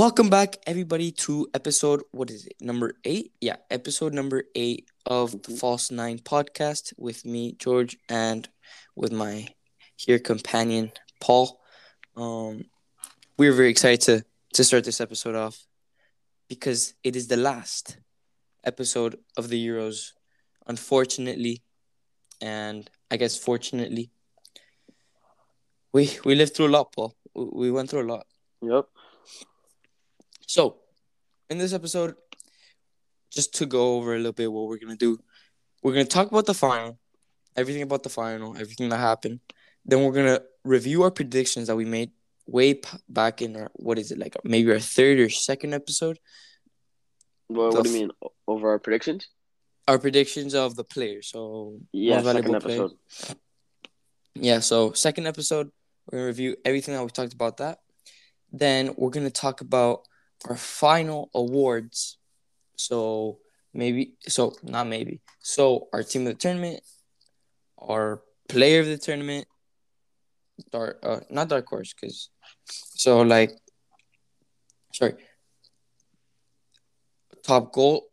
Welcome back, everybody, to episode what is it? Number eight? Yeah, episode number eight of the False Nine podcast with me, George, and with my here companion, Paul. Um, we're very excited to to start this episode off because it is the last episode of the Euros. Unfortunately, and I guess fortunately, we we lived through a lot, Paul. We, we went through a lot. Yep. So, in this episode, just to go over a little bit what we're gonna do, we're gonna talk about the final, everything about the final, everything that happened. Then we're gonna review our predictions that we made way p- back in our what is it like maybe our third or second episode. Well, what do you mean over our predictions? Our predictions of the players. So Yeah, second valuable player. episode. Yeah, so second episode, we're gonna review everything that we talked about that. Then we're gonna talk about our final awards. So maybe so not maybe. So our team of the tournament, our player of the tournament, dark uh not dark horse, because so like sorry. Top goal,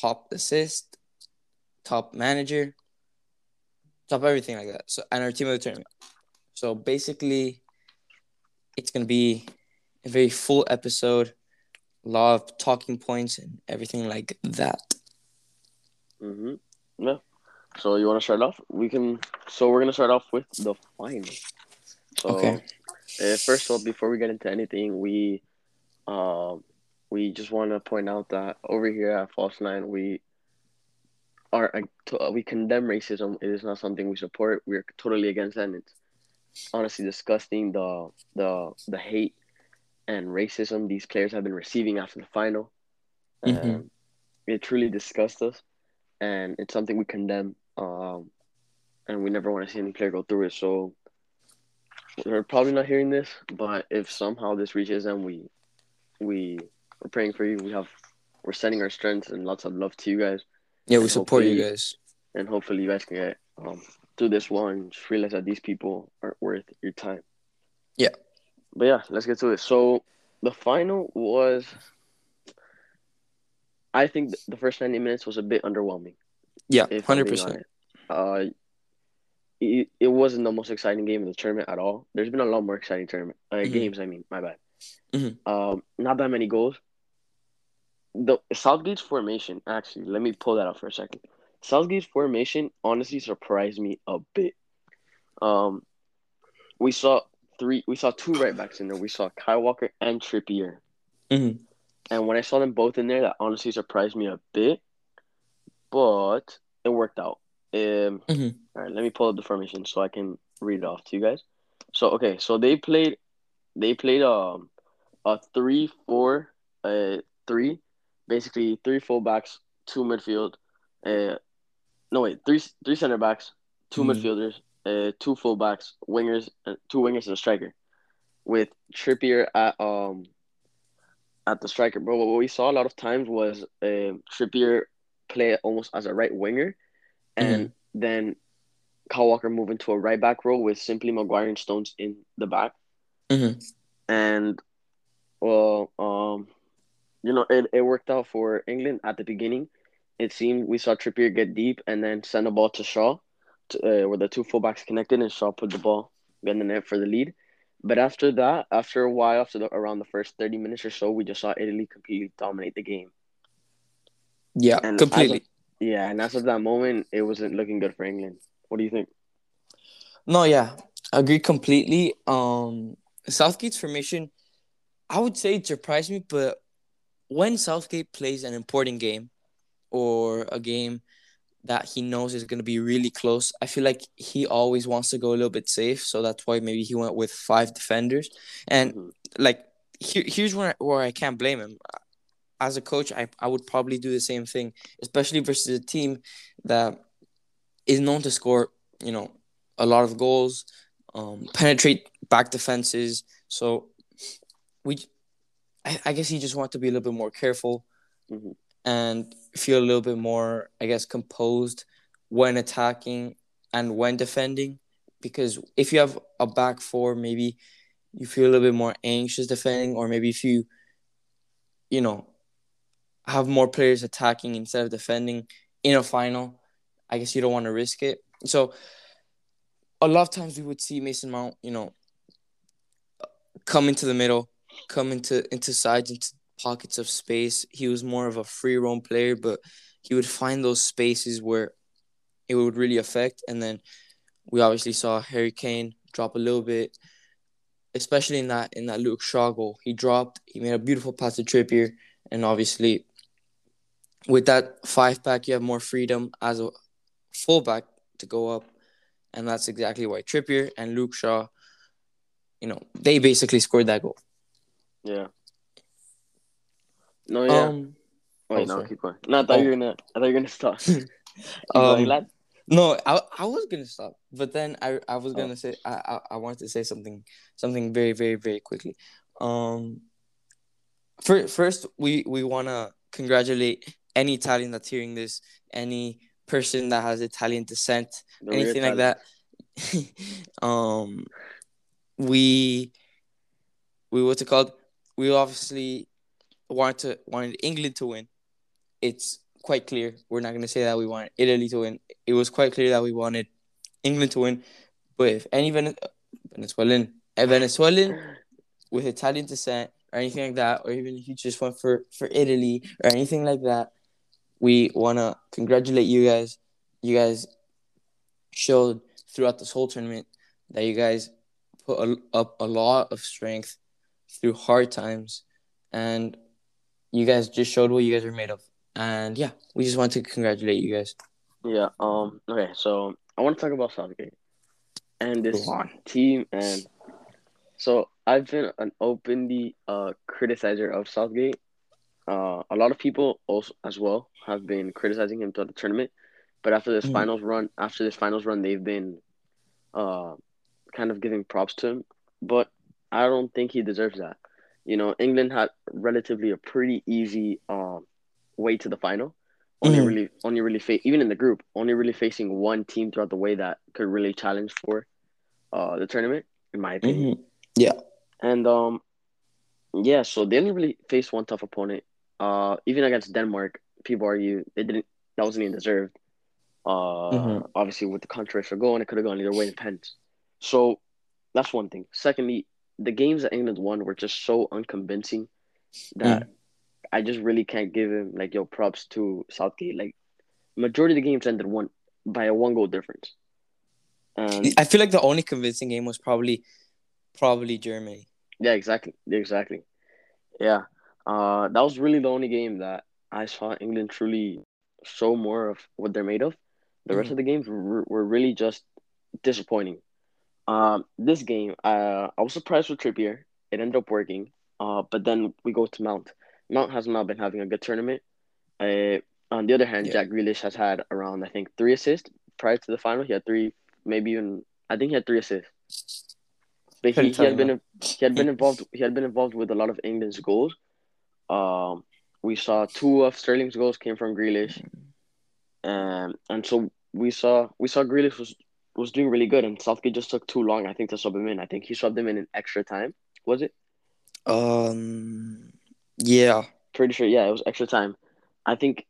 top assist, top manager, top everything like that. So and our team of the tournament. So basically, it's gonna be a very full episode, a lot of talking points and everything like that. Mm-hmm. Yeah. So you want to start off? We can. So we're gonna start off with the final. So, Okay. Uh, first of all, before we get into anything, we, um, we just want to point out that over here at False Nine, we are uh, uh, we condemn racism. It is not something we support. We're totally against that. And it's honestly disgusting the the the hate and racism these players have been receiving after the final. Mhm. Um, it truly disgusts us, and it's something we condemn. Um, and we never want to see any player go through it. So we're probably not hearing this, but if somehow this reaches them, we we we're praying for you. We have we're sending our strength and lots of love to you guys, Yeah, we support you guys. and hopefully you guys can get um through this one and just realize that these people aren't worth your time. Yeah. But yeah, let's get to it. So the final was, I think the first ninety minutes was a bit underwhelming. Yeah, hundred percent. Uh, it, it wasn't the most exciting game of the tournament at all. There's been a lot more exciting tournament uh, Mhm. games. I mean, my bad. Mhm. Um, not that many goals. The Southgate's formation, actually, let me pull that up for a second. Southgate's formation honestly surprised me a bit. Um, we saw three, we saw two right backs in there. We saw Kyle Walker and Trippier. Mhm. And when I saw them both in there, that honestly surprised me a bit, but it worked out. Um, Mhm. all right, let me pull up the formation so I can read it off to you guys. So okay, so they played, they played um a three four uh three, basically three fullbacks, two midfield, uh no wait three three center backs, 2 Mhm. midfielders, uh two fullbacks, wingers, uh, two wingers and a striker, with Trippier at um at the striker. But what we saw a lot of times was um Trippier play almost as a right winger, and then Kyle Walker move into a right back role with simply Maguire and Stones in the back. Mhm. And well, um, you know, it, it worked out for England at the beginning. It seemed we saw Trippier get deep and then send a ball to Shaw, uh, where the two fullbacks connected, and Shaw put the ball in the net for the lead. But after that, after a while, after the, around the first thirty minutes or so, we just saw Italy completely dominate the game. Yeah, And as of- completely. Yeah, and as of that moment, it wasn't looking good for England. What do you think? No, yeah, I agree completely. Um, Southgate's formation, I would say it surprised me, but when Southgate plays an important game or a game that he knows is going to be really close, I feel like he always wants to go a little bit safe. So that's why maybe he went with five defenders. And Mhm. like, here, here's where where I can't blame him. As a coach, I, I would probably do the same thing, especially versus a team that is known to score, you know, a lot of goals, um, penetrate back defenses. So we, I, I guess he just wanted to be a little bit more careful Mhm. And feel a little bit more, I guess, composed when attacking and when defending. Because if you have a back four, maybe you feel a little bit more anxious defending, or maybe if you you know, have more players attacking instead of defending in a final. I guess you don't want to risk it. So a lot of times we would see Mason Mount, you know, come into the middle, come into into sides, into pockets of space. He was more of a free roam player, but he would find those spaces where it would really affect. And then we obviously saw Harry Kane drop a little bit, especially in that in that Luke Shaw goal. He dropped. He made a beautiful pass to Trippier, and obviously, with that five pack, you have more freedom as a fullback to go up, and that's exactly why Trippier and Luke Shaw, you know, they basically scored that goal. Yeah. No, yeah. Um, Wait, oh, no, sorry. keep going. No, I thought you were gonna. I thought you were gonna stop. Um. No, I I was gonna stop, but then I I was Oh. gonna say I, I I wanted to say something something very very very quickly. Um, first first we we wanna congratulate any Italian that's hearing this, any person that has Italian descent, real anything like that. um, we we what's it called? We obviously wanted to wanted England to win. It's quite clear. We're not gonna say that we wanted Italy to win. It was quite clear that we wanted England to win. But if any Vene- Venezuelan, a Venezuelan with Italian descent or anything like that, or even if you just went for for Italy or anything like that, we wanna congratulate you guys. You guys showed throughout this whole tournament that you guys put a, up a lot of strength through hard times, and you guys just showed what you guys are made of. And yeah, we just want to congratulate you guys. Yeah. Um. Okay. So I want to talk about Southgate and this team, and so I've been an openly uh criticizer of Southgate. Uh, a lot of people also as well have been criticizing him throughout the tournament, but after this Mhm. finals run, after this finals run, they've been uh kind of giving props to him. But I don't think he deserves that. You know, England had relatively a pretty easy um way to the final. Only Mhm. really, only really fa- even in the group, only really facing one team throughout the way that could really challenge for uh the tournament, in my opinion. Mhm. And um, yeah, so they didn't really faced one tough opponent. Uh, even against Denmark, people argue they didn't. That wasn't even deserved. Uh, Mhm. obviously with the controversial goal, and it could have gone either way in the pens. So that's one thing. Secondly, the games that England won were just so unconvincing that I just really can't give him like yo props to Southgate. Like majority of the games ended one by a one goal difference. And I feel like the only convincing game was probably probably Germany. Yeah, exactly. Exactly. Yeah. Uh, that was really the only game that I saw England truly show more of what they're made of. The rest Mhm. of the games were, were really just disappointing. Um, this game, uh, I was surprised with Trippier. It ended up working. Uh, but then we go to Mount. Mount has not been having a good tournament. Uh, on the other hand, Yeah. Jack Grealish has had around I think three assists prior to the final. He had three, maybe even I think he had three assists. But he, he had been he had been involved he had been involved with a lot of England's goals. Um, we saw two of Sterling's goals came from Grealish, um, and so we saw we saw Grealish was was doing really good, and Southgate just took too long, I think, to sub him in. I think he subbed him in in extra time. Was it? Um. Yeah. Pretty sure, yeah, it was extra time. I think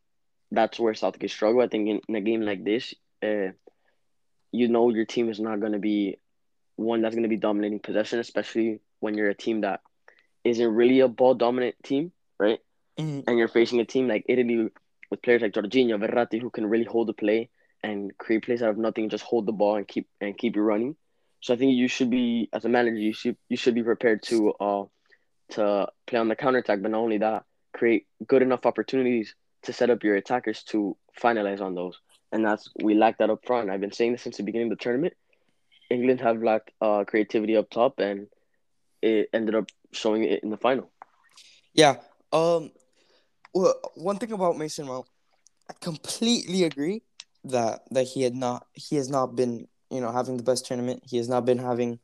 that's where Southgate struggled. I think in, in a game like this, uh, you know your team is not going to be one that's going to be dominating possession, especially when you're a team that isn't really a ball dominant team, right? Mhm. And you're facing a team like Italy with players like Jorginho, Verratti, who can really hold the play and create plays out of nothing, just hold the ball and keep and keep you running. So I think you should be as a manager, you should you should be prepared to uh to play on the counterattack, but not only that, create good enough opportunities to set up your attackers to finalize on those. And that's we lack that up front. I've been saying this since the beginning of the tournament. England have lacked uh, creativity up top, and it ended up showing it in the final. Yeah. Um. Well, one thing about Mason Mount, I completely agree that that he had not he has not been you know having the best tournament. He has not been having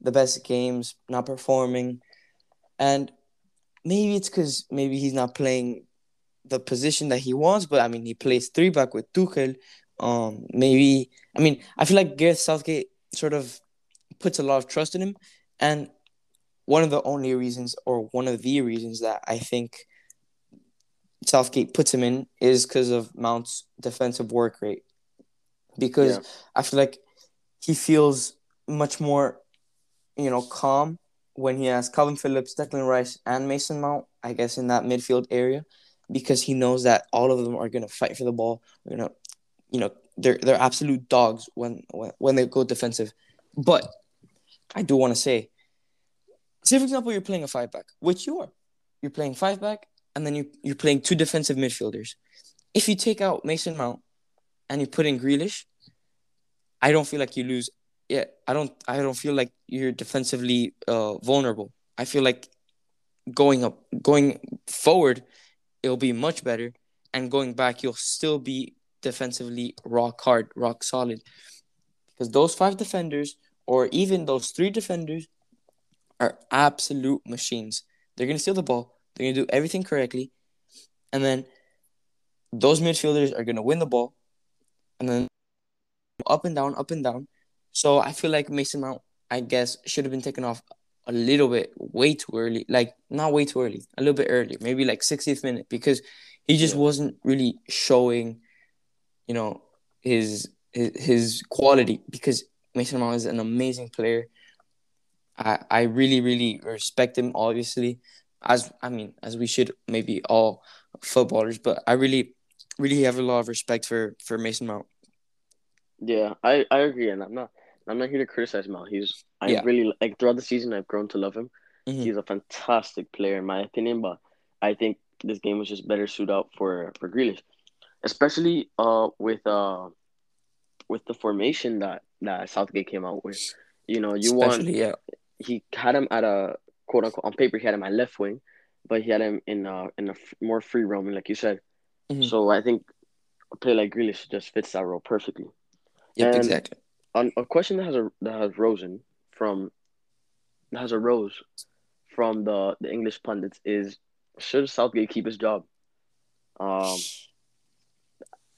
the best games, not performing, and maybe it's because maybe he's not playing the position that he wants. But I mean, he plays three back with Tuchel. Um, maybe I mean I feel like Gareth Southgate sort of puts a lot of trust in him, and one of the only reasons, or one of the reasons that I think Southgate puts him in is because of Mount's defensive work rate. Because Yeah. I feel like he feels much more, you know, calm when he has Kalvin Phillips, Declan Rice, and Mason Mount, I guess, in that midfield area, because he knows that all of them are gonna fight for the ball. You know, you know, they're they're absolute dogs when when, when they go defensive. But I do want to say, say for example, you're playing a five back, which you are. You're playing five back, and then you you're playing two defensive midfielders. If you take out Mason Mount and you put in Grealish, I don't feel like you lose. Yeah, I don't. I don't feel like you're defensively uh, vulnerable. I feel like going up, going forward, it'll be much better, and going back, you'll still be defensively rock hard, rock solid. Because those five defenders, or even those three defenders, are absolute machines. They're gonna steal the ball. They're gonna do everything correctly, and then those midfielders are gonna win the ball, and then up and down, up and down. So I feel like Mason Mount, I guess, should have been taken off a little bit way too early. Like not way too early, a little bit earlier, maybe like 60th minute, because he just Yeah. wasn't really showing, you know, his his, his quality. Because Mason Mount is an amazing player. I I really really respect him. Obviously, as I mean, as we should maybe all footballers, but I really really have a lot of respect for for Mason Mount. Yeah, I, I agree, and I'm not I'm not here to criticize Mount. He's I Yeah. really like throughout the season I've grown to love him. Mhm. He's a fantastic player in my opinion, but I think this game was just better suited out for for Grealish, especially uh with uh with the formation that that Southgate came out with. You know, you want yeah. he had him at a quote unquote on paper he had him at left wing, but he had him in uh in a f- more free roaming like you said. Mhm. So I think a player like Grealish just fits that role perfectly. Yep, And- exactly. On a question that has a that has risen from that has arose from the the English pundits is should Southgate keep his job? Um,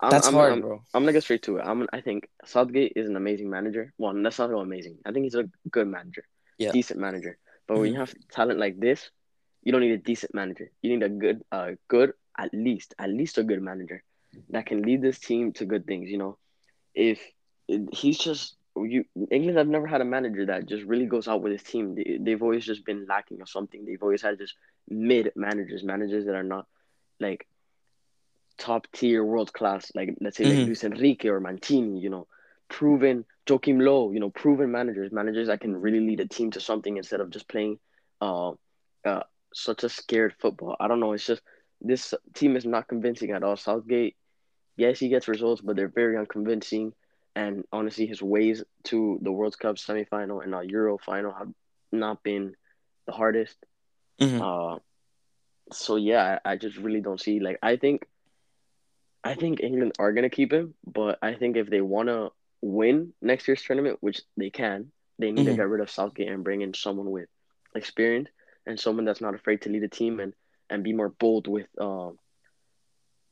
I'm, That's I'm, hard, I'm, bro. I'm gonna get straight to it. I'm I think Southgate is an amazing manager. Well, that's not all amazing. I think he's a good manager, Yeah. decent manager. But when you have talent like this, you don't need a decent manager. You need a good, uh, good at least, at least a good manager that can lead this team to good things. You know, if he's just you, England have never had a manager that just really goes out with his team. They, they've always just been lacking or something. They've always had just mid managers, managers that are not like top tier world class, like let's say Mhm. like Luis Enrique or Mancini, you know, proven Joachim Low, you know, proven managers, managers that can really lead a team to something instead of just playing uh, uh such a scared football. I don't know, it's just this team is not convincing at all. Southgate, yes, he gets results, but they're very unconvincing. And honestly, his ways to the World Cup semifinal and a Euro final have not been the hardest. Mhm. Uh, so yeah, I, I just really don't see like I think I think England are gonna keep him, but I think if they wanna win next year's tournament, which they can, they need to Mhm. get rid of Southgate and bring in someone with experience and someone that's not afraid to lead a team and and be more bold with um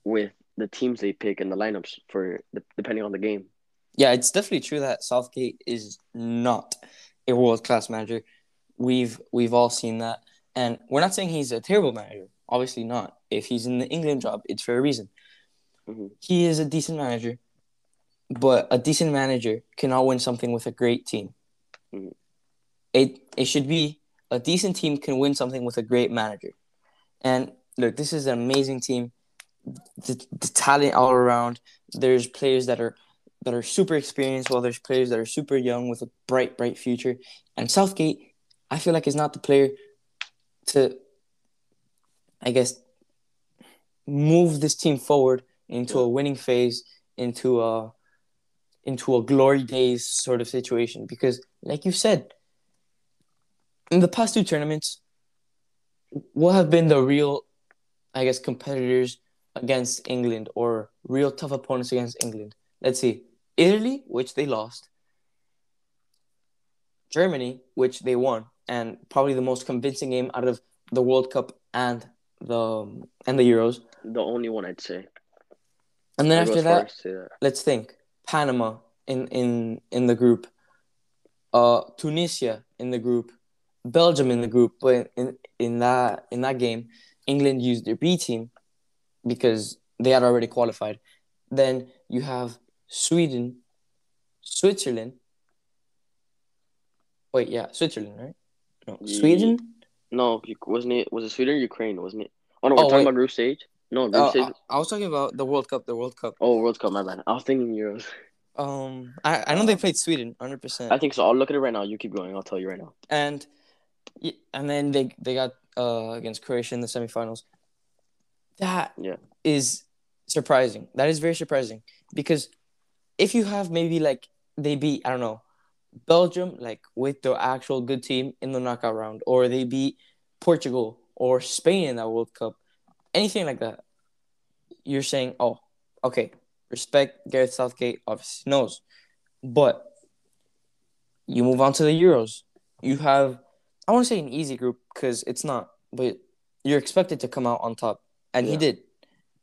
with the teams they pick and the lineups for the, depending on the game. Yeah, it's definitely true that Southgate is not a world class manager. We've we've all seen that, and we're not saying he's a terrible manager. Obviously not. If he's in the England job, it's for a reason. Mhm. He is a decent manager, but a decent manager cannot win something with a great team. Mhm. It it should be a decent team can win something with a great manager. And look, this is an amazing team. The, the talent all around. There's players that are that are super experienced, while there's players that are super young with a bright, bright future. And Southgate, I feel like is not the player to, I guess, move this team forward into a winning phase, into a into a glory days sort of situation. Because, like you said, in the past two tournaments, what have been the real, I guess, competitors against England or real tough opponents against England? Let's see. Italy, which they lost. Germany, which they won, and probably the most convincing game out of the World Cup and the and the Euros. The only one I'd say. And then after that, as to say that. let's think Panama in in in the group, uh, Tunisia in the group, Belgium in the group. But in in that in that game, England used their B team, because they had already qualified. Then you have Sweden, Switzerland. Wait, yeah, Switzerland, right? No, Sweden. No, wasn't it? Was it Sweden or Ukraine? Wasn't it? Oh no, we're Oh, talking wait. about group stage. No, Uh. I, I was talking about the World Cup. The World Cup. Oh, World Cup. My bad. I was thinking Euros. Um, I, I know they played Sweden, hundred percent. I think so. I'll look at it right now. You keep going. I'll tell you right now. and and then they they got uh against Croatia in the semifinals. That is Yeah. is surprising. That is very surprising because if you have maybe like they beat I don't know Belgium like with the actual good team in the knockout round, or they beat Portugal or Spain in that World Cup, anything like that, you're saying, oh, okay, respect Gareth Southgate, obviously knows, but you move on to the Euros. You have, I want to say an easy group because it's not, but you're expected to come out on top, and he did.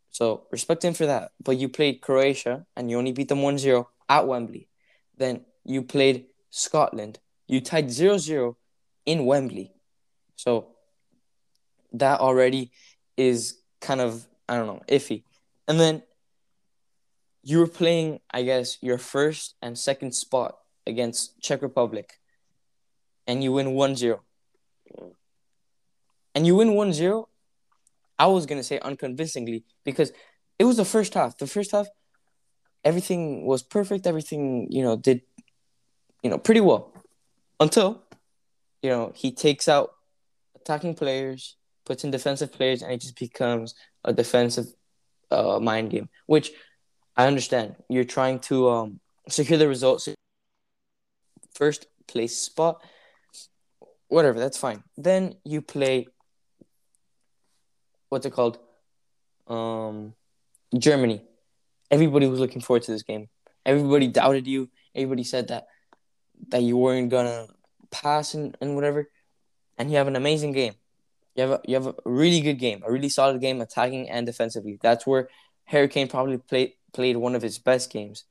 So respect him for that. But you played Croatia and you only beat them 1 0 at Wembley. Then you played Scotland. You tied 0 0 in Wembley. So that already is kind of, I don't know, iffy. And then you were playing, I guess, your first and second spot against Czech Republic. And you win 1 0. And you win 1 0. I was to say unconvincingly because it was the first half. The first half, everything was perfect. Everything, you know, did, you know, pretty well until, you know, he takes out attacking players, puts in defensive players, and it just becomes a defensive uh, mind game, which I understand. You're trying to um, secure the results, first place spot, whatever, that's fine. Then you play, what's it called? Um, Germany. Everybody was looking forward to this game. Everybody doubted you. Everybody said that that you weren't gonna pass and, and whatever. And you have an amazing game. You have a, you have a really good game, a really solid game, attacking and defensively. That's where Harry Kane probably played played one of his best games.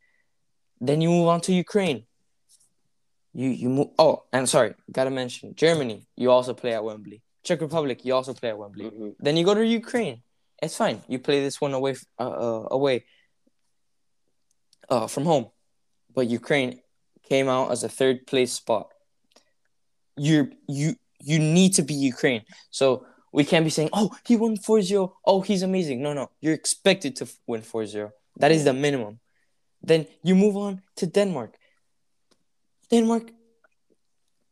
Then you move on to Ukraine. You you move. Oh, and sorry, gotta mention Germany. You also play at Wembley. Czech Republic. You also play at Wembley. hmm Then you go to Ukraine. It's fine. You play this one away, uh, uh, away, uh, from home. But Ukraine came out as a third place spot. You you you need to be Ukraine. So we can't be saying, "Oh, he won 4-0. Oh, he's amazing." No, no. You're expected to win 4-0. That is the minimum. Then you move on to Denmark. Denmark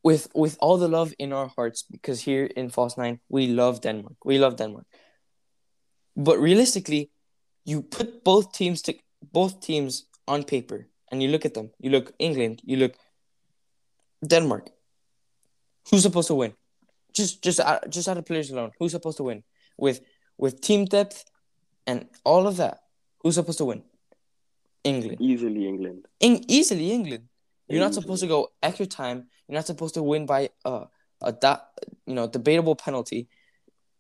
with with all the love in our hearts because here in False 9 we love Denmark. We love Denmark. But realistically, you put both teams to both teams on paper and you look at them. You look England, you look Denmark. Who's supposed to win? Just just out, just out of players alone, who's supposed to win? With with team depth and all of that, who's supposed to win? England. Easily England. In, easily England. You're not supposed to go extra time. You're not supposed to win by uh, a da- you know debatable penalty.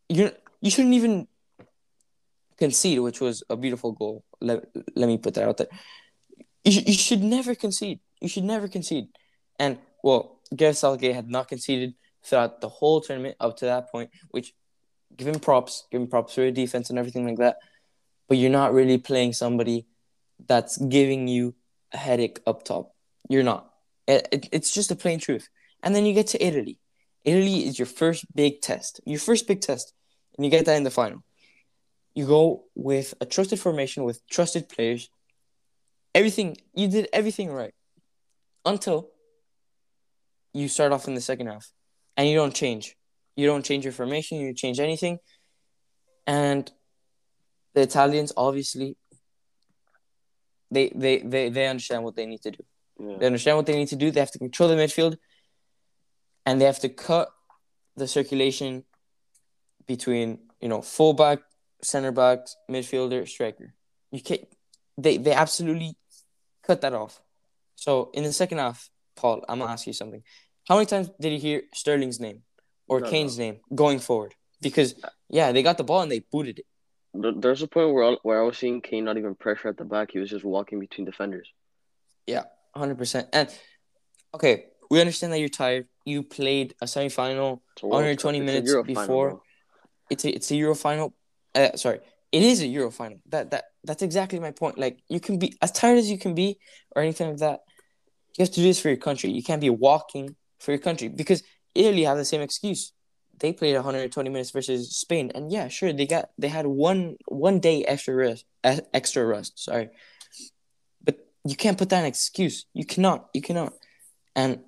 You you shouldn't even concede, which was a beautiful goal. Let, let me put that out there. You, sh- you should never concede. You should never concede. And well, Gareth Southgate had not conceded throughout the whole tournament up to that point, which give him props, give him props for your defense and everything like that. But you're not really playing somebody that's giving you a headache up top. You're not. It, it, it's just the plain truth. And then you get to Italy. Italy is your first big test. Your first big test. And you get that in the final. You go with a trusted formation with trusted players. Everything you did everything right. Until you start off in the second half. And you don't change. You don't change your formation, you change anything. And the Italians obviously they they they, they understand what they need to do. Yeah. They understand what they need to do. They have to control the midfield, and they have to cut the circulation between you know fullback, center back, midfielder, striker. You can't. They they absolutely cut that off. So in the second half, Paul, I'm gonna ask you something. How many times did you hear Sterling's name or No, Kane's name going forward? Because yeah, they got the ball and they booted it. There's a point where I, where I was seeing Kane not even pressure at the back. He was just walking between defenders. Yeah, Hundred percent. And okay, we understand that you're tired. You played a semifinal It's a World 120 Cup. It's minutes Euro before. final, It's a it's a Euro final. Uh, sorry, it is a Euro final. That that that's exactly my point. Like you can be as tired as you can be or anything like that. You have to do this for your country. You can't be walking for your country because Italy have the same excuse. They played 120 minutes versus Spain, and yeah, sure they got they had one one day extra rest, extra rest. Sorry, but you can't put that in excuse. You cannot. You cannot. And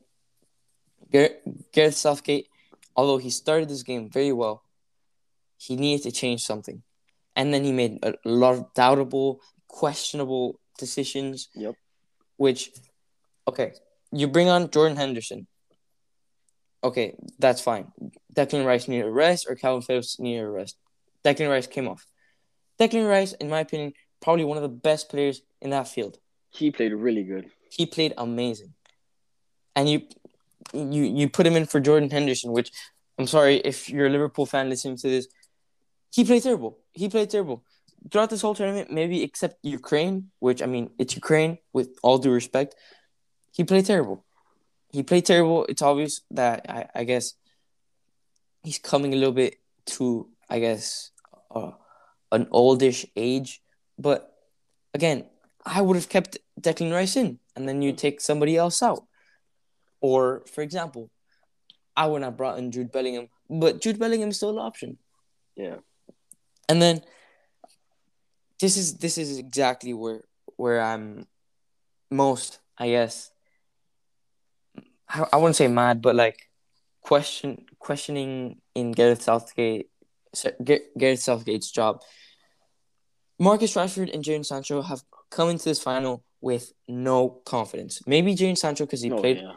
Gareth Southgate, although he started this game very well, he needed to change something. And then he made a lot of doubtable, questionable decisions. Yep. Which, okay, you bring on Jordan Henderson. Okay, that's fine. Declan Rice needed a rest or Kalvin Phillips needed a rest. Declan Rice came off. Declan Rice, in my opinion, probably one of the best players in that field. He played really good. He played amazing. And you you you put him in for Jordan Henderson, which I'm sorry if you're a Liverpool fan listening to this, he played terrible. He played terrible throughout this whole tournament. Maybe except Ukraine, which I mean, it's Ukraine. With all due respect, he played terrible. He played terrible. It's obvious that I, I guess he's coming a little bit to I guess uh, an oldish age, but again, I would have kept Declan Rice in, and then you take somebody else out. Or, for example, I would have brought in Jude Bellingham, but Jude Bellingham is still an option. Yeah. And then this is this is exactly where where I'm most, I guess. I, I wouldn't say mad, but like question questioning in Gareth Southgate Gareth Southgate's job. Marcus Rashford and Jadon Sancho have come into this final with no confidence. Maybe Jadon Sancho because he oh, played yeah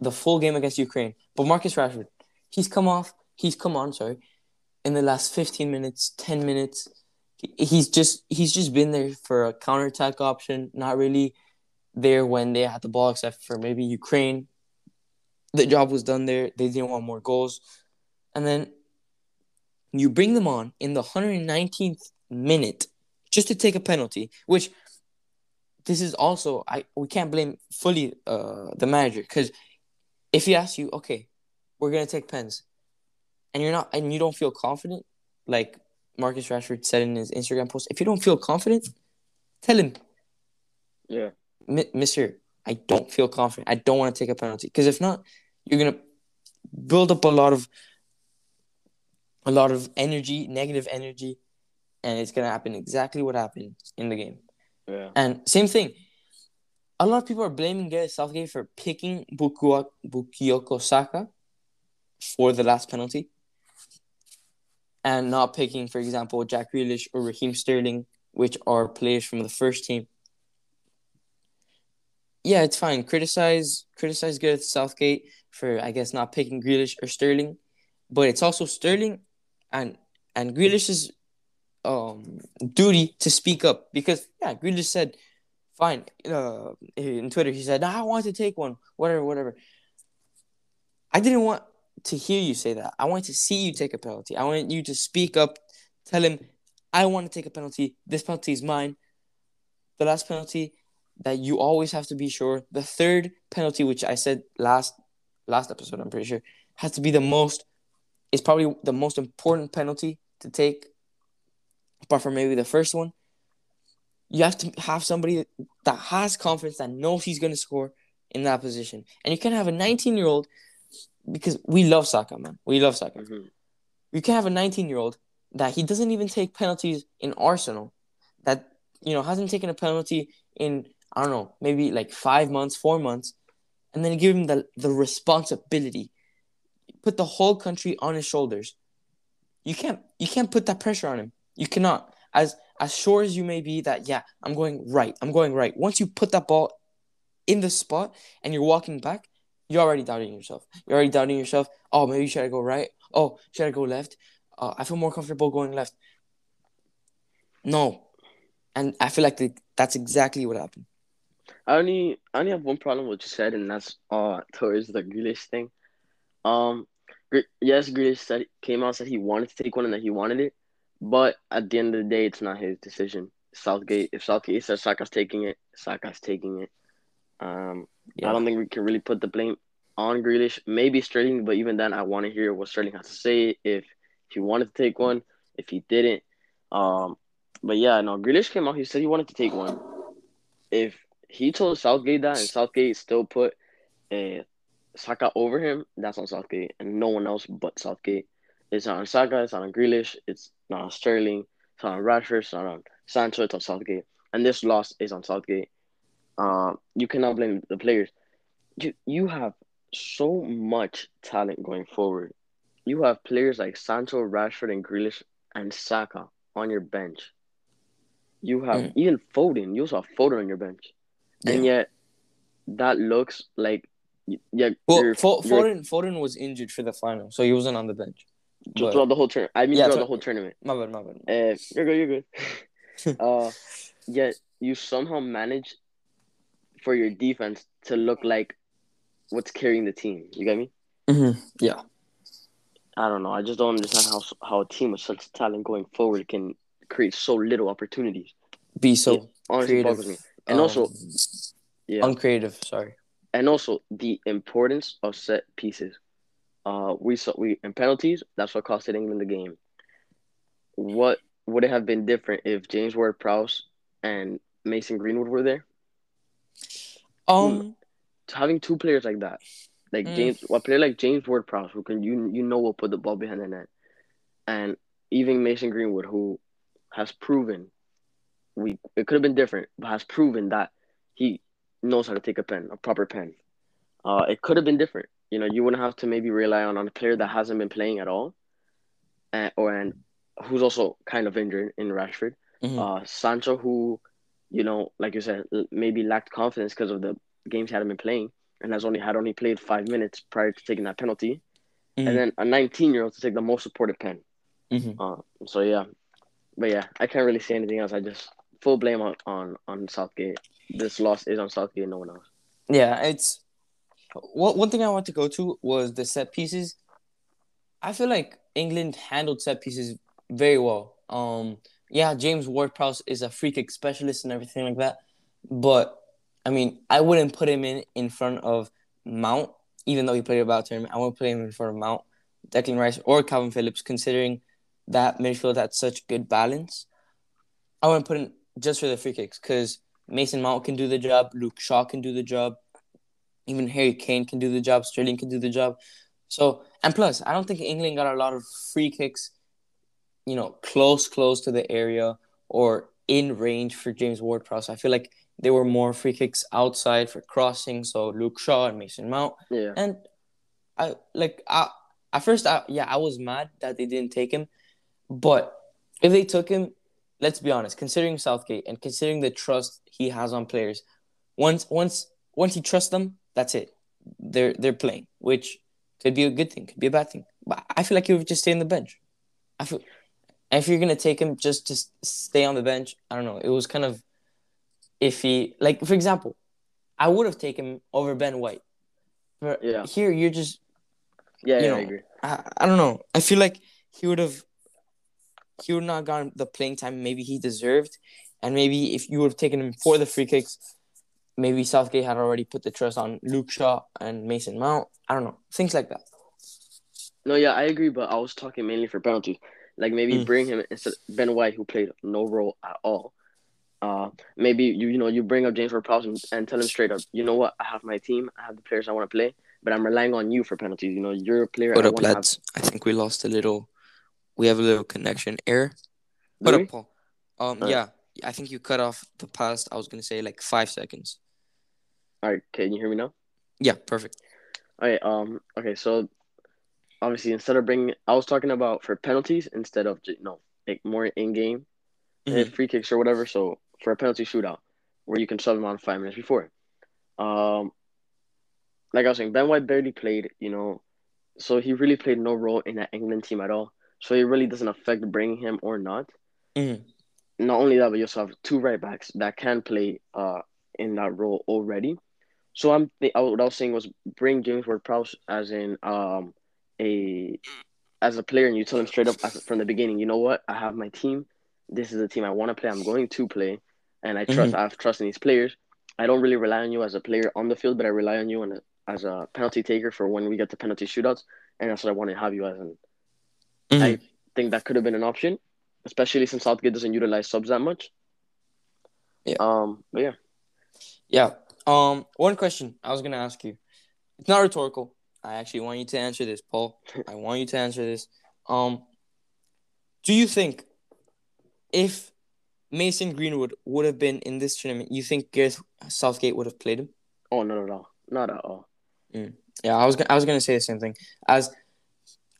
the full game against Ukraine. But Marcus Rashford, he's come off, he's come on, sorry, in the last 15 minutes, 10 minutes. He's just he's just been there for a counterattack option, not really there when they had the ball except for maybe Ukraine. The job was done there. They didn't want more goals. And then you bring them on in the 119th minute just to take a penalty, which this is also I we can't blame fully uh, the manager because if he asks you, okay, we're gonna take pens, and you're not, and you don't feel confident, like Marcus Rashford said in his Instagram post, if you don't feel confident, tell him, yeah, Mister, I don't feel confident. I don't want to take a penalty because if not, you're gonna build up a lot of a lot of energy, negative energy, and it's gonna happen exactly what happened in the game. Yeah. And same thing a lot of people are blaming Gareth Southgate for picking Bukayo Saka for the last penalty and not picking, for example, Jack Grealish or Raheem Sterling, which are players from the first team. Yeah, it's fine. Criticize criticize Gareth Southgate for I guess not picking Grealish or Sterling, but it's also Sterling and and Grealish's um duty to speak up because yeah, Grealish said fine. Uh, in Twitter, he said, "I want to take one, whatever, whatever." I didn't want to hear you say that. I wanted to see you take a penalty. I want you to speak up, tell him, "I want to take a penalty. This penalty is mine." The last penalty that you always have to be sure. The third penalty, which I said last last episode, I'm pretty sure, has to be the most. Is probably the most important penalty to take, apart from maybe the first one you have to have somebody that has confidence that knows he's going to score in that position. And you can have a 19 year old because we love soccer, man. We love soccer. Mm-hmm. You can have a 19 year old that he doesn't even take penalties in Arsenal, that you know hasn't taken a penalty in I don't know maybe like five months, four months, and then give him the the responsibility, put the whole country on his shoulders. You can't you can't put that pressure on him. You cannot as as sure as you may be that yeah, I'm going right. I'm going right. Once you put that ball in the spot and you're walking back, you're already doubting yourself. You're already doubting yourself. Oh, maybe should I go right? Oh, should I go left? Uh, I feel more comfortable going left. No, and I feel like the, that's exactly what happened. I only I only have one problem with what you said, and that's uh towards the Grealish thing. Um, yes, Grealish said came out said he wanted to take one and that he wanted it, but at the end of the day, it's not his decision. Southgate, if Southgate says Saka's taking it, Saka's taking it. Um, yeah. I don't think we can really put the blame on Grealish. Maybe Sterling, but even then, I want to hear what Sterling has to say. If he wanted to take one, if he didn't, Um, but yeah, no, Grealish came out. He said he wanted to take one. If he told Southgate that, and Southgate still put uh, Saka over him, that's on Southgate, and no one else but Southgate. It's not on Saka. It's not on Grealish. It's not on Sterling. It's not on Rashford. It's not on Sancho. It's on Southgate. And this loss is on Southgate. Um, you cannot blame the players. You you have so much talent going forward. You have players like Sancho, Rashford, and Grealish, and Saka on your bench. You have Mm. even Foden. You also have Foden on your bench, and Yeah. yet that looks like yeah. Well, you're- Fo- you're- Foden Foden was injured for the final, so he wasn't on the bench. just But- throughout the whole tournament. I mean, Yeah, throughout the whole tournament. My bad, my bad. Uh, you're good. You're good. uh, yet you somehow manage for your defense to look like what's carrying the team. You get me? Mm-hmm. Yeah. I don't know. I just don't understand how how a team with such talent going forward can create so little opportunities. Be so Yeah, Honestly, creative. boggles me. And um, also, yeah, uncreative. Sorry. and also the importance of set pieces. Uh, we saw we in penalties. That's what costed England the game. What would it have been different if James Ward-Prowse and Mason Greenwood were there? Um. having two players like that, like Mm. James, a player like James Ward-Prowse, who can you you know will put the ball behind the net, and even Mason Greenwood, who has proven we it could have been different, but has proven that he knows how to take a pen, a proper pen. Uh, it could have been different. You know, you wouldn't have to maybe rely on, on a player that hasn't been playing at all, and or and who's also kind of injured in Rashford. mhm. Uh, Sancho, who, you know, like you said, maybe lacked confidence because of the games he hadn't been playing, and has only had only played five minutes prior to taking that penalty, Mhm. and then a 19 year old to take the most supported pen. Mhm. Uh, so yeah, but yeah, I can't really say anything else. I just full blame on on on Southgate. This loss is on Southgate, no one else. Yeah, it's one one thing I want to go to was the set pieces. I feel like England handled set pieces very well. Um, yeah, James Ward-Prowse is a free kick specialist and everything like that, but I mean, I wouldn't put him in in front of Mount, even though he played a bad tournament. I wouldn't put him in front of Mount, Declan Rice, or Kalvin Phillips, considering that midfield had such good balance. I wouldn't put him just for the free kicks because Mason Mount can do the job, Luke Shaw can do the job, even Harry Kane can do the job, Sterling can do the job. So and plus, I don't think England got a lot of free kicks, you know, close, close to the area or in range for James Ward-Prowse. I feel like there were more free kicks outside for crossing. So Luke Shaw and Mason Mount, Yeah, and I like I at first I yeah I was mad that they didn't take him, but if they took him, let's be honest, considering Southgate and considering the trust he has on players, once once once he trusts them, that's it. They're they're playing, which could be a good thing, could be a bad thing. But I feel like he would just stay on the bench. I feel, and if you're gonna take him just to stay on the bench, I don't know. It was kind of iffy. Like for example, I would have taken him over Ben White. But Yeah. here you're just yeah, you yeah, know, I agree. I, I don't know. I feel like he would have he would not gotten the playing time maybe he deserved. And maybe if you would have taken him for the free kicks, maybe Southgate had already put the trust on Luke Shaw and Mason Mount. I don't know. Things like that. No, yeah, I agree, but I was talking mainly for penalties. Like maybe Mm. bring him instead of Ben White, who played no role at all. Uh, maybe you you know you bring up James Ward-Prowse and, and tell him straight up, you know what, I have my team, I have the players I want to play, but I'm relying on you for penalties. You know, you're a player. What I up, lads? I think we lost a little. We have a little connection error. What up, Paul? Um, Alright. yeah, I think you cut off the past. I was gonna say like five seconds. All right, can you hear me now? Yeah, perfect. All right. Um. Okay. So, obviously, instead of bringing, I was talking about for penalties instead of no, like more in game, Mhm. free kicks or whatever. So for a penalty shootout, where you can sub them on five minutes before. Um. Like I was saying, Ben White barely played. You know, so he really played no role in that England team at all. So it really doesn't affect bringing him or not. Mhm. Not only that, but you also have two right backs that can play uh in that role already. So I'm th- I- what I was saying was bring James Ward-Prowse as in um a as a player, and you tell him straight up as, from the beginning. You know what? I have my team. This is the team I want to play. I'm going to play, and I trust. I have trust in these players. I don't really rely on you as a player on the field, but I rely on you a, as a penalty taker for when we get to penalty shootouts, and that's what I want to have you as. And Mhm. I think that could have been an option. especially since Southgate doesn't utilize subs that much. Yeah. Um. But yeah. Yeah. Um. One question I was gonna ask you. It's not rhetorical. I actually want you to answer this, Paul. I want you to answer this. Um. Do you think if Mason Greenwood would have been in this tournament, you think Gareth Southgate would have played him? Oh no no no not at all. Yeah, I was I was gonna say the same thing. As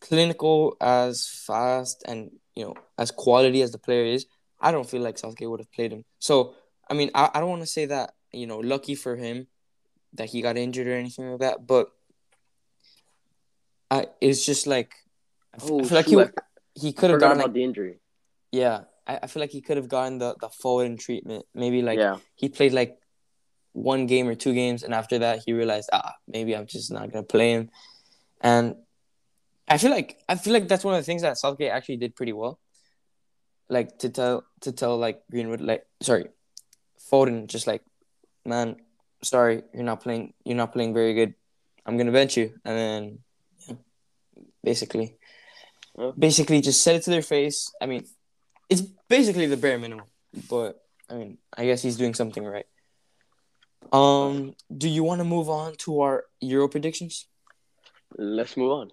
clinical, as fast, and you know, as quality as the player is, I don't feel like Southgate would have played him. So I mean, I, I don't want to say that you know, lucky for him that he got injured or anything like that, but I it's just like I Oh, I feel like he I he could have gotten like, the injury. yeah. I, I feel like he could have gotten the the forward treatment. Maybe like yeah. he played like one game or two games, and after that he realized, ah, maybe I'm just not gonna play him. And I feel like I feel like that's one of the things that Southgate actually did pretty well. Like to tell to tell like Greenwood like sorry, Foden just like, man, sorry, you're not playing you're not playing very good. I'm gonna bench you, and then yeah, basically, Yeah. basically just said it to their face. I mean, it's basically the bare minimum, but I mean, I guess he's doing something right. Um, do you want to move on to our Euro predictions? Let's move on.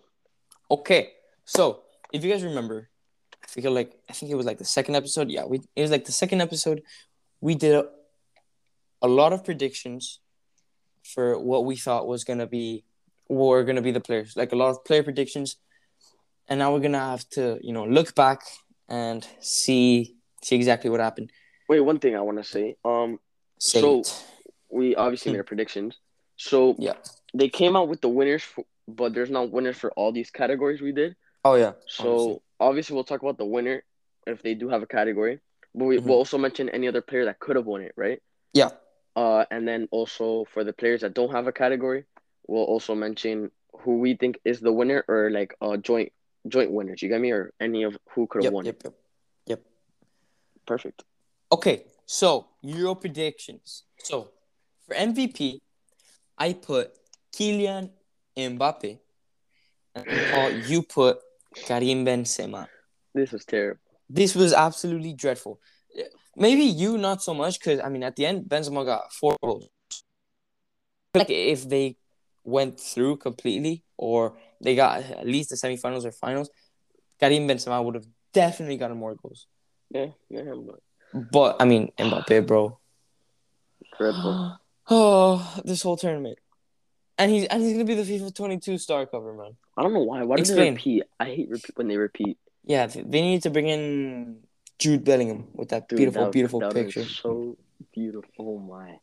Okay, so if you guys remember, I feel like I think it was like the second episode. Yeah, we it was like the second episode. We did a, a lot of predictions for what we thought was gonna be were gonna be the players, like a lot of player predictions, and now we're gonna have to you know look back and see see exactly what happened. Wait, one thing I want to say. Um, Say So- it. we obviously made our predictions. So Yeah. they came out with the winners, for, but there's not winners for all these categories we did. Oh yeah. So Honestly. obviously we'll talk about the winner if they do have a category, but we, Mhm. we'll also mention any other player that could have won it, right? Yeah. Uh, and then also for the players that don't have a category, we'll also mention who we think is the winner or like uh joint joint winners. You get me? Or any of who could have Yep, won yep, it. yep. Yep. Perfect. Okay, so your predictions. So for MVP, I put Kylian Mbappe, and Paul, you put Karim Benzema. This was terrible. This was absolutely dreadful. Maybe you not so much because I mean at the end Benzema got four goals. Like if they went through completely or they got at least the semifinals or finals, Karim Benzema would have definitely gotten more goals. Yeah, yeah, but But I mean Mbappe, bro. dreadful. Oh, this whole tournament. And he's and he's gonna be the FIFA 22 star cover, man. I don't know why. Why do they repeat? I hate repeat when they repeat. Yeah, they need to bring in Jude Bellingham with that Dude, beautiful, that- beautiful that picture. so beautiful. Oh my!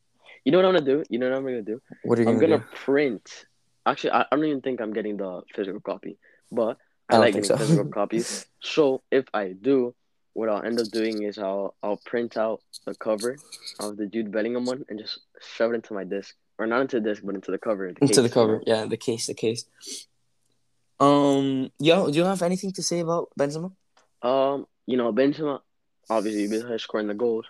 You know what I'm gonna do? You know what I'm gonna do? What are you I'm gonna, gonna print. Actually, I, I don't even think I'm getting the physical copy, but I I, like getting so. physical copies. So if I do, what I'll end up doing is I'll I'll print out the cover of the Jude Bellingham one and just shove it into my disc, or not into the disc, but into the cover. do? Into the cover, yeah, the case, the case. Um, yo, do you have anything to say about Benzema? Um, you know, Benzema, obviously, besides scoring the goals,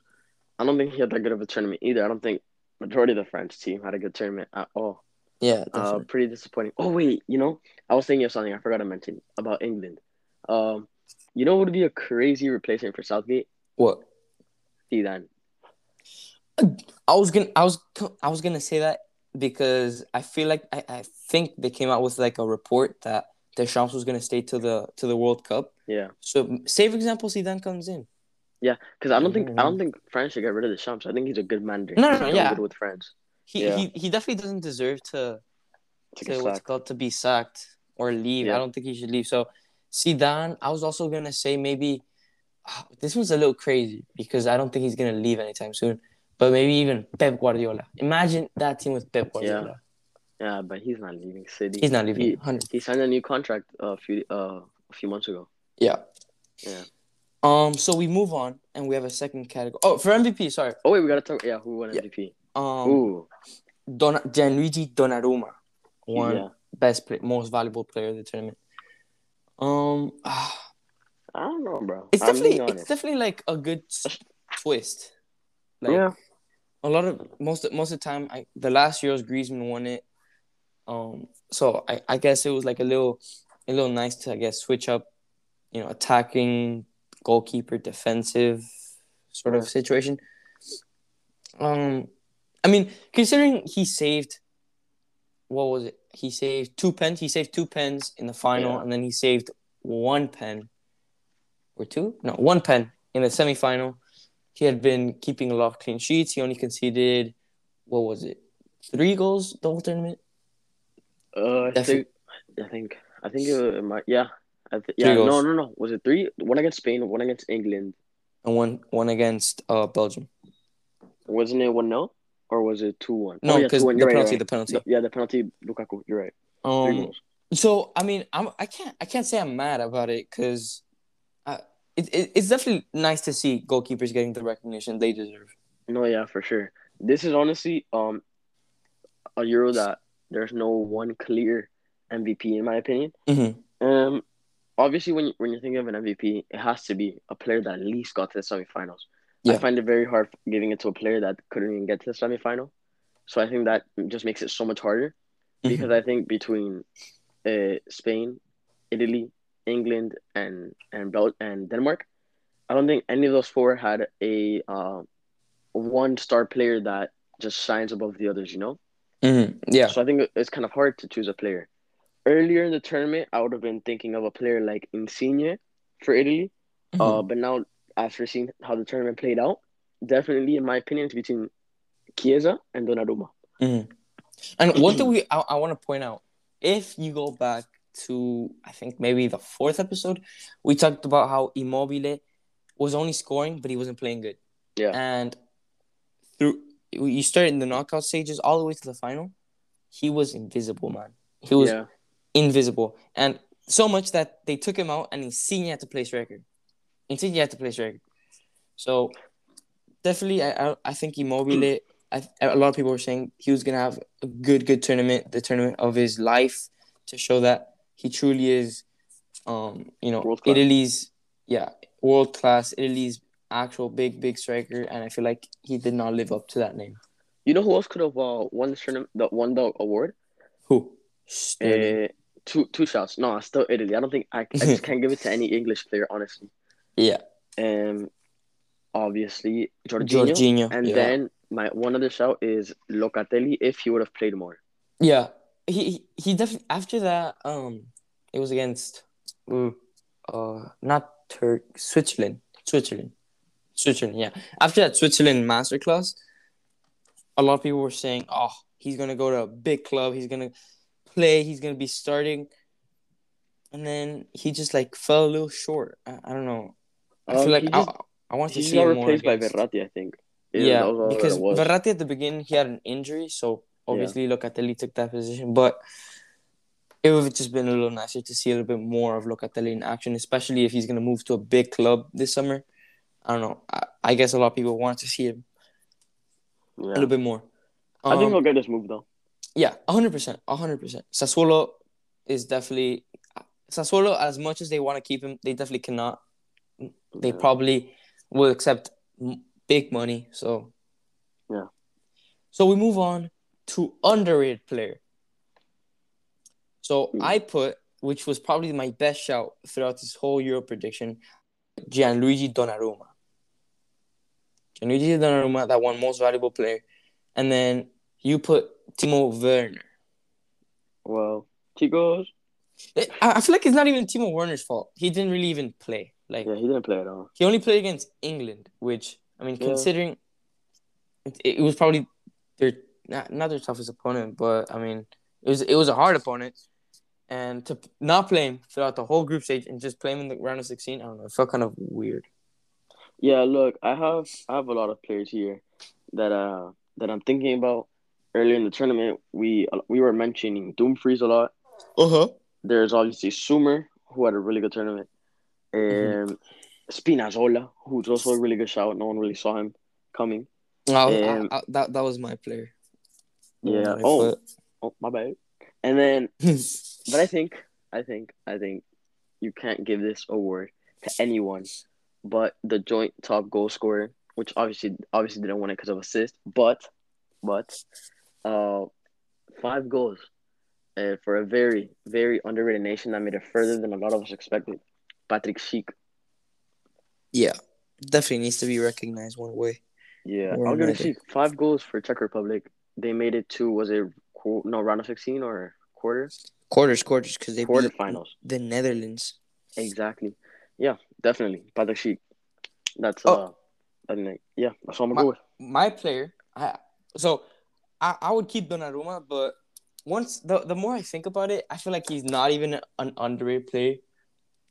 I don't think he had that good of a tournament either. I don't think majority of the French team had a good tournament at all. Yeah, Uh, pretty disappointing. Oh wait, you know, I was thinking of something I forgot to mention about England. Um, you know what would be a crazy replacement for Southgate? what? Zidane. I was gonna, I was, I was gonna say that because I feel like I, I think they came out with like a report that Deschamps was gonna stay to the to the World Cup. Yeah, So, say for example, Zidane comes in. Yeah, because I don't think I don't think France should get rid of Deschamps. I think he's a good manager. No, no, no, yeah. good with France. He, Yeah. he he definitely doesn't deserve to To to what's called to be sacked or leave. Yeah. I don't think he should leave. So Zidane, I was also gonna say maybe ah, this one's a little crazy because I don't think he's gonna leave anytime soon. But maybe even Pep Guardiola. Imagine that team with Pep Guardiola. Yeah, yeah but he's not leaving City. He's not leaving. He, 100. he signed a new contract a few uh a few months ago. Yeah. Yeah. Um. So we move on, and we have a second category. Oh, for MVP, sorry. Oh wait, we gotta talk. Yeah, who won Yeah. MVP? Um, Ooh, Don Gianluigi Donnarumma won yeah. best play, most valuable player of the tournament. Um, I don't know, bro. it's I'm definitely it's definitely like a good twist. Like, yeah. A lot of most most of the time, I the last Euros Griezmann won it. Um, so I, I guess it was like a little a little nice to I guess switch up, you know, attacking goalkeeper defensive sort of situation. Um, I mean, considering he saved, what was it? He saved two pens. He saved two pens in the final, Yeah. and then he saved one pen, or two? No, one pen in the semifinal. He had been keeping a lot of clean sheets. He only conceded, what was it? Three goals the whole tournament. Uh, I think, I think, I think it, it might. Yeah, I th- Three yeah. No, goals. no, no. Was it three? One against Spain, one against England. and one one against uh Belgium. Wasn't it one 0 or was it two one? No, oh, yeah, because 2-1. the You're right, penalty, you're the penalty. yeah, the penalty. Lukaku. You're right. Three Um, goals. so I mean, I'm I can't I can't say I'm mad about it because, it, it it's definitely nice to see goalkeepers getting the recognition they deserve. No, yeah, for sure. This is honestly um a Euro that there's no one clear MVP in my opinion. Mm-hmm. Um, obviously when you, when you're thinking of an MVP, it has to be a player that at least got to the semifinals. I find it very hard giving it to a player that couldn't even get to the semifinal. So I think that just makes it so much harder because I think between uh, Spain, Italy, England, and and Bel- and Denmark, I don't think any of those four had a uh, one star player that just shines above the others. You know. Mm-hmm. Yeah. So I think it's kind of hard to choose a player. Earlier in the tournament, I would have been thinking of a player like Insigne for Italy. Mhm. Uh, but now after seeing how the tournament played out, definitely in my opinion, it's between Chiesa and Donnarumma. Mm-hmm. And one thing we I, I want to point out, if you go back to I think maybe the fourth episode, we talked about how Immobile was only scoring, but he wasn't playing good. Yeah. And through you started in the knockout stages all the way to the final, he was invisible, man. He was yeah, invisible, and so much that they took him out, and Insigne had to place record. Insigne had to place record. So definitely, I I, I think Immobile. I, a lot of people were saying he was gonna have a good good tournament, the tournament of his life, to show that he truly is, um, you know. Italy's yeah world class, Italy's actual big big striker, and I feel like he did not live up to that name. you know who else could have uh, won this tournament? The won the award. Who? Uh, two two shots. No, still Italy. I don't think I, I just can't give it to any English player, honestly. yeah, Um, obviously Jorginho, Jorginho. and yeah. then my one other shout is Locatelli if he would have played more. Yeah, he he, definitely after that um it was against uh not Turk Switzerland Switzerland Switzerland yeah after that Switzerland masterclass a lot of people were saying oh he's gonna go to a big club he's gonna play he's gonna be starting and then he just like fell a little short I, I don't know I Um, feel like he I, I want to see him more replaced by Verratti, I think. yeah, that was all that because. Verratti at the beginning he had an injury, so obviously Locatelli took that position. But it would have just been a little nicer to see a little bit more of Locatelli in action, especially if he's gonna move to a big club this summer. I don't know. I, I guess a lot of people want to see him a little bit more. I think Um, he'll get this move though. yeah, hundred percent, hundred percent. Sassuolo is definitely Sassuolo. As much as they want to keep him, they definitely cannot. They Yeah. probably will accept big money. So Yeah. So we move on to underrated player. So Hmm. I put, which was probably my best shout throughout this whole Euro prediction, Gianluigi Donnarumma. Gianluigi Donnarumma, that one most valuable player, and then you put Timo Werner. Well, Tigos, I I feel like it's not even Timo Werner's fault. He didn't really even play. Like yeah, he didn't play at all. he only played against England, which I mean, Yeah. considering it, it was probably their not, not their toughest opponent, but I mean, it was it was a hard opponent, and to not play him throughout the whole group stage and just play him in the round of sixteen, I don't know, it felt kind of weird. Yeah, look, I have I have a lot of players here that uh that I'm thinking about. Earlier in the tournament, we we were mentioning Dumfries a lot. Uh huh. There's obviously Sommer, who had a really good tournament. Mm-hmm. Um, Spinazzola, who's also a really good shout. No one really saw him coming. I, I, that that was my player. Yeah. Oh, oh, my bad. And then, but I think, I think, I think you can't give this award to anyone but the joint top goal scorer, which obviously, obviously didn't win it because of assist, but, but, uh, five goals. Uh, for a very, very underrated nation that made it further than a lot of us expected. Patrick Schick. Yeah, definitely needs to be recognized one way. Yeah, I'll give it another. to five goals for Czech Republic. They made it to was it no round of sixteen or quarter Quarters, quarters, because they beat quarterfinals. the Netherlands. Exactly. Yeah, definitely. Padashik. That's Oh. uh, I think yeah, that's what I'm My- gonna go with. My player, I so I, I would keep Donnarumma, but once the the more I think about it, I feel like he's not even an underrated player.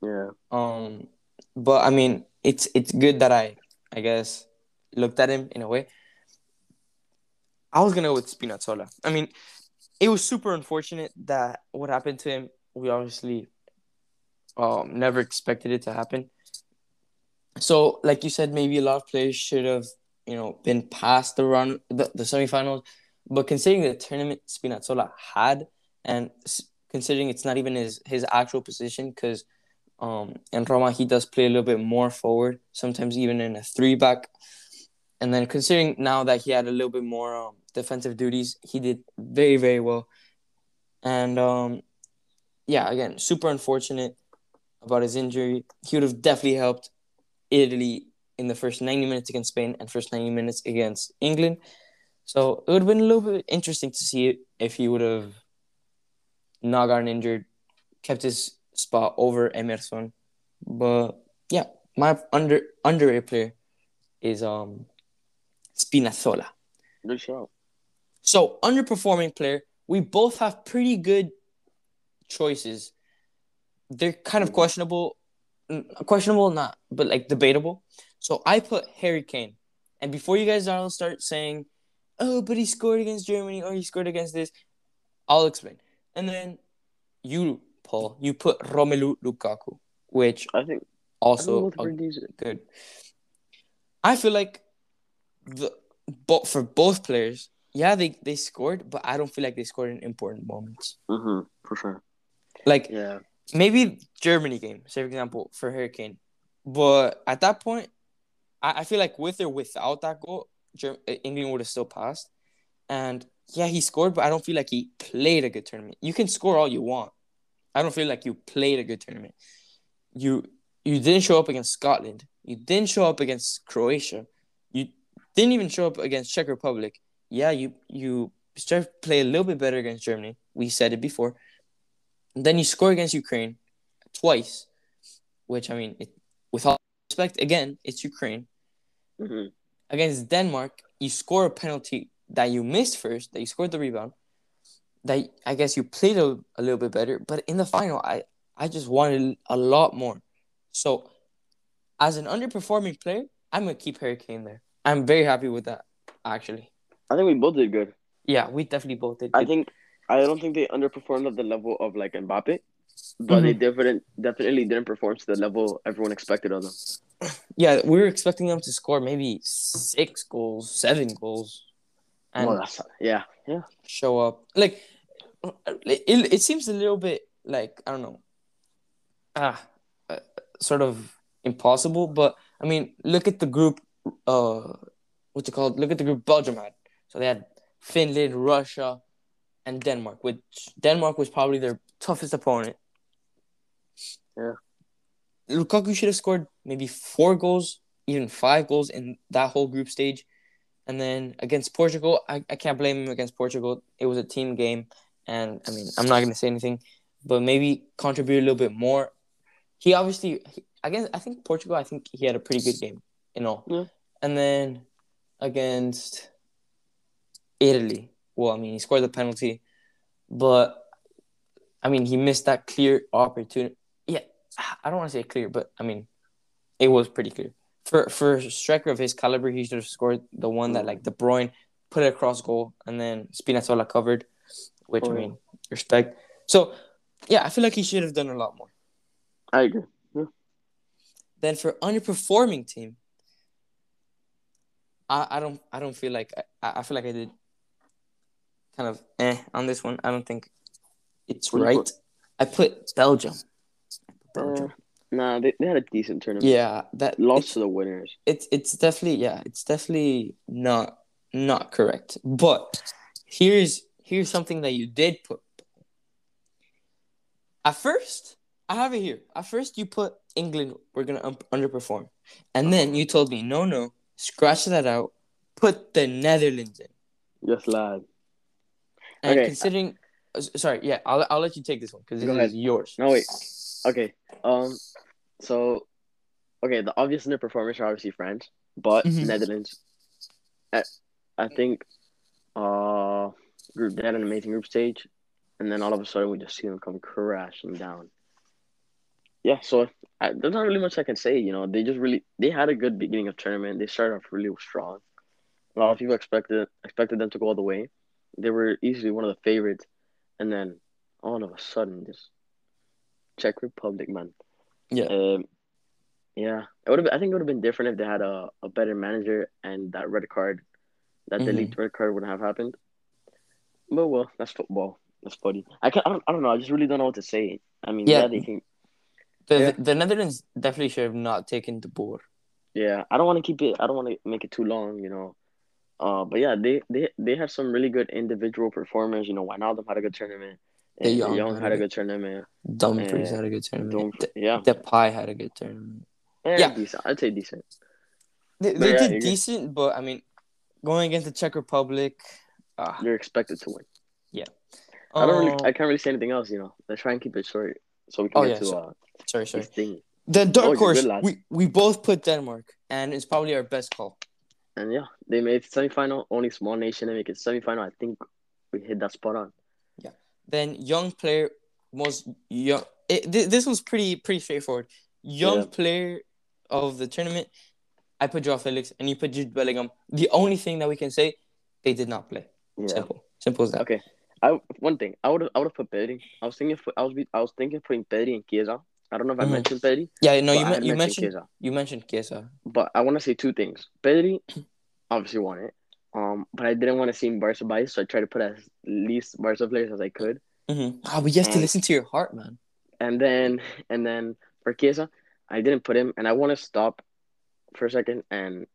Yeah, Um, but I mean, it's it's good that I I guess looked at him in a way. I was gonna go with Spinazzola. I mean, it was super unfortunate that what happened to him. We obviously um never expected it to happen. So, like you said, maybe a lot of players should have you know been past the run the, the semifinals, but considering the tournament Spinazzola had, and considering it's not even his his actual position, because um, in Roma, he does play a little bit more forward, sometimes even in a three back. And then considering now that he had a little bit more um, defensive duties, he did very, very well. And um, yeah, again, super unfortunate about his injury. He would have definitely helped Italy in the first 90 minutes against Spain and first 90 minutes against England. So it would have been a little bit interesting to see if he would have not gotten injured, kept his spot over Emerson. But yeah, my under underrated player is um Spinazzola. good shout. So underperforming player, we both have pretty good choices. They're kind of questionable, questionable not, but like debatable. So I put Harry Kane, and before you guys all start saying, "Oh, but he scored against Germany or he scored against this," I'll explain. And then you, Paul, you put Romelu Lukaku, which I think I also think are decent. good. I feel like the but for both players, yeah, they they scored, but I don't feel like they scored in important moments. Mm-hmm, for sure. Like Yeah, maybe Germany game, say for example, for Hurricane, but at that point, I, I feel like with or without that goal, Germ- England would have still passed. And yeah, he scored, but I don't feel like he played a good tournament. You can score all you want. I don't feel like you played a good tournament. You you didn't show up against Scotland. You didn't show up against Croatia. Didn't even show up against Czech Republic. Yeah, you you start play a little bit better against Germany. We said it before. And then you score against Ukraine twice, which I mean, it, with all respect, again, it's Ukraine hmm against Denmark, you score a penalty that you missed first, that you scored the rebound, that I guess you played a, a little bit better, but in the final, I, I just wanted a lot more. So, as an underperforming player, I'm going to keep Harry Kane there. I'm very happy with that, actually. I think we both did good. Yeah, we definitely both did. I good. think I don't think they underperformed at the level of like Mbappe, but they definitely definitely didn't perform to the level everyone expected of them. yeah, we were expecting them to score maybe six goals, seven goals, and well, yeah, yeah. show up. Like it, it, it seems a little bit like I don't know, ah, uh, sort of impossible. But I mean, look at the group. Uh, what's it called? Look at the group Belgium had. So they had Finland, Russia, and Denmark. Which Denmark was probably their toughest opponent. Yeah. Lukaku should have scored maybe four goals, even five goals in that whole group stage. And then against Portugal, I, I can't blame him against Portugal. It was a team game. And I mean, I'm not going to say anything, but maybe contribute a little bit more. He obviously, he, against, I think Portugal, I think he had a pretty good game, you know. Yeah. And then against Italy, well, I mean, he scored the penalty, but I mean, he missed that clear opportunity. Yeah, I don't want to say clear, but I mean, it was pretty clear. For for a striker of his caliber, he should have scored the one that like De Bruyne put it across goal, and then Spinazzola covered, which I Oh, yeah. mean, respect. So, yeah, I feel like he should have done a lot more. I agree. Then for underperforming team, I, I don't I don't feel like I, I feel like I did kind of eh on this one. I don't think it's right. put? I put Belgium. Uh, nah, they, they had a decent tournament. yeah, that lost to the winners. it's it's definitely yeah, it's definitely not not correct. But here's here's something that you did put. At first, I have it here. At first, you put England. We're gonna um, underperform. And then you told me, no, no, scratch that out, put the Netherlands in. Yes, lad. And Okay. considering, uh, sorry, yeah, I'll, I'll let you take this one because this Go is ahead. yours. No wait. Okay. Um. So, okay, the obvious underperformers are obviously France, but Mhm. Netherlands. I, I think, uh, group they had an amazing group stage, and then all of a sudden we just see them come crashing down. Yeah. So I, there's not really much I can say. You know, they just really they had a good beginning of tournament. They started off really strong. A lot of people expected expected them to go all the way. They were easily one of the favorites, and then all of a sudden, just Czech Republic, man. Yeah. Um, yeah. It would have. I think it would have been different if they had a, a better manager and that red card, that Mhm. delete red card wouldn't have happened. But well, that's football. That's funny. I can I don't, I don't know. I just really don't know what to say. I mean, Yeah. yeah, they can. The, Yeah. the Netherlands definitely should have not taken the board. Yeah, I don't want to keep it. I don't want to make it too long, you know. Uh, but yeah, they they they have some really good individual performers. You know, Wijnaldum had a good tournament. De and Jong Young had a good- good tournament. Dumfries Uh, had a good tournament. De- yeah, Depay had a good tournament. yeah, Yeah. decent. I'd say decent. They, they yeah, did decent, but I mean, going against the Czech Republic, ah, You're expected to win. Yeah, I don't really. um, I can't really say anything else. You know, let's try and keep it short so we can Oh, get yeah, to uh sorry, sorry. thing. The Oh, dark you're horse. we we both put Denmark, and it's probably our best call. And yeah, they made it semifinal. Only small nation to make it semifinal. I think we hit that spot on. Yeah. Then young player, most young. It, th- this was pretty pretty straightforward. Young Yeah. player of the tournament. I put Joao Felix, and you put Jude Bellingham. The only thing that we can say, they did not play. Yeah. Simple, simple as that. Okay. I one thing I would I would have put Pedri. I was thinking of- I was I was thinking putting Pedri and Chiesa. I don't know if I Mhm. mentioned Pedri. Yeah, no, you had you mentioned Chiesa. you mentioned Chiesa. But I want to say two things. Pedri obviously won it. Um, but I didn't want to seem Barca biased, so I tried to put as least Barca players as I could. Mm-hmm. Oh, but you have to listen to your heart, man. And then and then for Chiesa, I didn't put him, and I want to stop for a second. And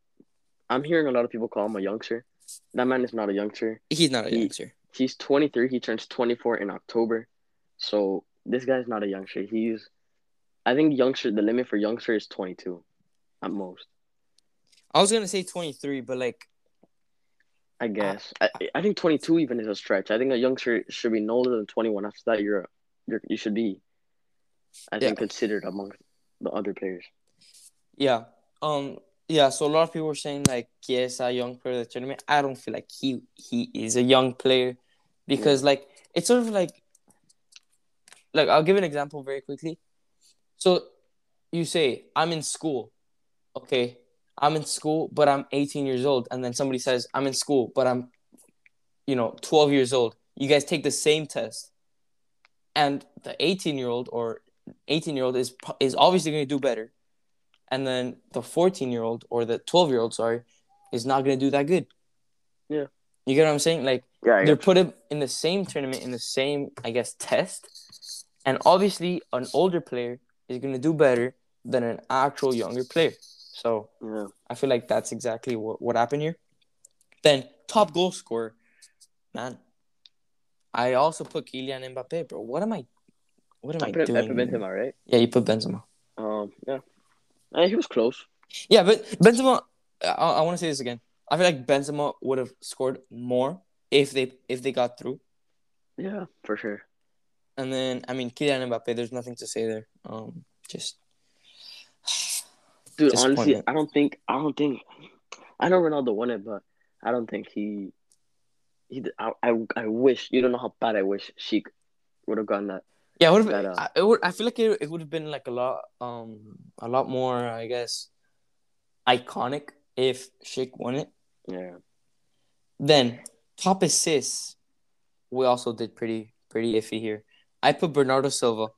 I'm hearing a lot of people call him a youngster. That man is not a youngster. He's not a He- youngster. He's 23. He turns 24 in October. So this guy's not a youngster. He's, I think youngster. The limit for youngster is 22, at most. I was gonna say twenty three, but like I guess. I, I think 22 even is a stretch. I think a youngster should be no older than 21. After that, you're, you're you should be, I think, Yeah. considered among the other players. Yeah. Um. Yeah. So a lot of people were saying like Chiesa, young player of the tournament. I don't feel like he he is a young player because like it's sort of like like I'll give an example very quickly. So you say I'm in school, okay? I'm in school, but I'm 18 years old, and then somebody says I'm in school, but I'm, you know, 12 years old. You guys take the same test, and the 18 year old or 18 year old is is obviously going to do better and then the 14 year old or the 12 year old sorry is not going to do that good Yeah. You get what i'm saying like Yeah, they're put in in the same tournament in the same i guess test and obviously an older player is going to do better than an actual younger player so yeah. i feel like that's exactly what, what happened here then top goal scorer man i also put Kylian Mbappe bro what am i what am I i, put, I doing put Benzema, right? yeah you put Benzema Um, yeah. Uh, he was close. Yeah, but Benzema. I, I want to say this again. I feel like Benzema would have scored more if they if they got through. Yeah, for sure. And then I mean Kylian Mbappe. There's nothing to say there. Um, just Dude, honestly, I don't think I don't think I know Ronaldo won it, but I don't think he he. I I, I wish you don't know how bad I wish Schick would have gotten that. yeah. Would have uh, I, it would, I feel like it, it would have been like a lot um a lot more I guess iconic if Schick won it. Yeah, Then top assists, we also did pretty pretty iffy here. I put Bernardo Silva,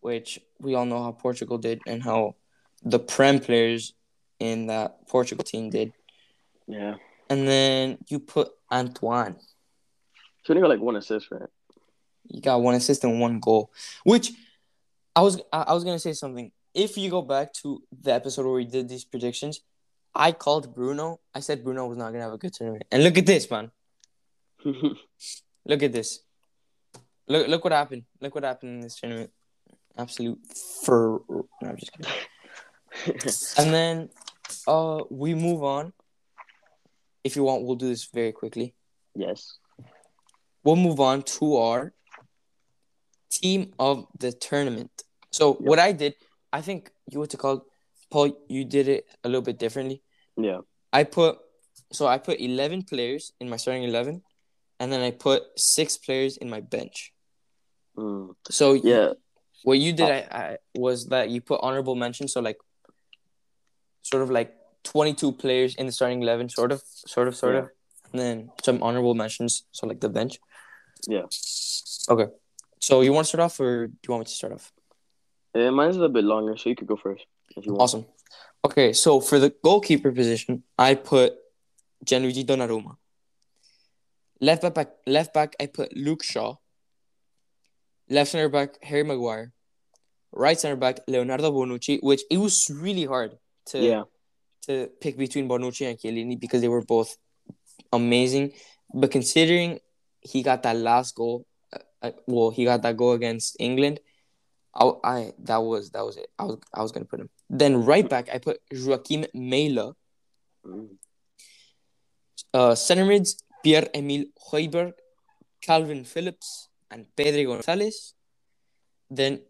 which we all know how Portugal did and how the Prem players in that Portugal team did. yeah. And then you put Antoine. She only got like one assist, right? You got one assist and one goal, which I was I, I was gonna say something. If you go back to the episode where we did these predictions, I called Bruno. I said Bruno was not gonna have a good tournament, and look at this, man. Look at this. Look look what happened. Look what happened in this tournament. Absolute fur. No, I'm just kidding. And then uh we move on. If you want, we'll do this very quickly. yes. We'll move on to our team of the tournament. So what I did, I think you what to call Paul, you did it a little bit differently. Yeah. I put so I put eleven players in my starting eleven, and then I put six players in my bench. Mm. So Yeah. what you did Oh. I, I was that you put honorable mention, so like sort of like twenty two players in the starting eleven, sort of, sort of, sort Yeah. of, and then some honorable mentions, so like the bench. Yeah. Okay. So you want to start off, or do you want me to start off? Uh, mine's a little bit longer, so you could go first if you want. Awesome. Okay, so for the goalkeeper position, I put Gianluigi Donnarumma. Left back, left back, I put Luke Shaw. Left center back, Harry Maguire. Right center back, Leonardo Bonucci, which it was really hard to Yeah. to pick between Bonucci and Chiellini because they were both amazing. But considering he got that last goal, uh, uh, well, he got that goal against England. I, I that was that was it. I was I was gonna put him. Then right back, I put Joakim Mæhle. Uh, center mids, Pierre Emile Højbjerg, Kalvin Phillips, and Pedro Gonzalez. Then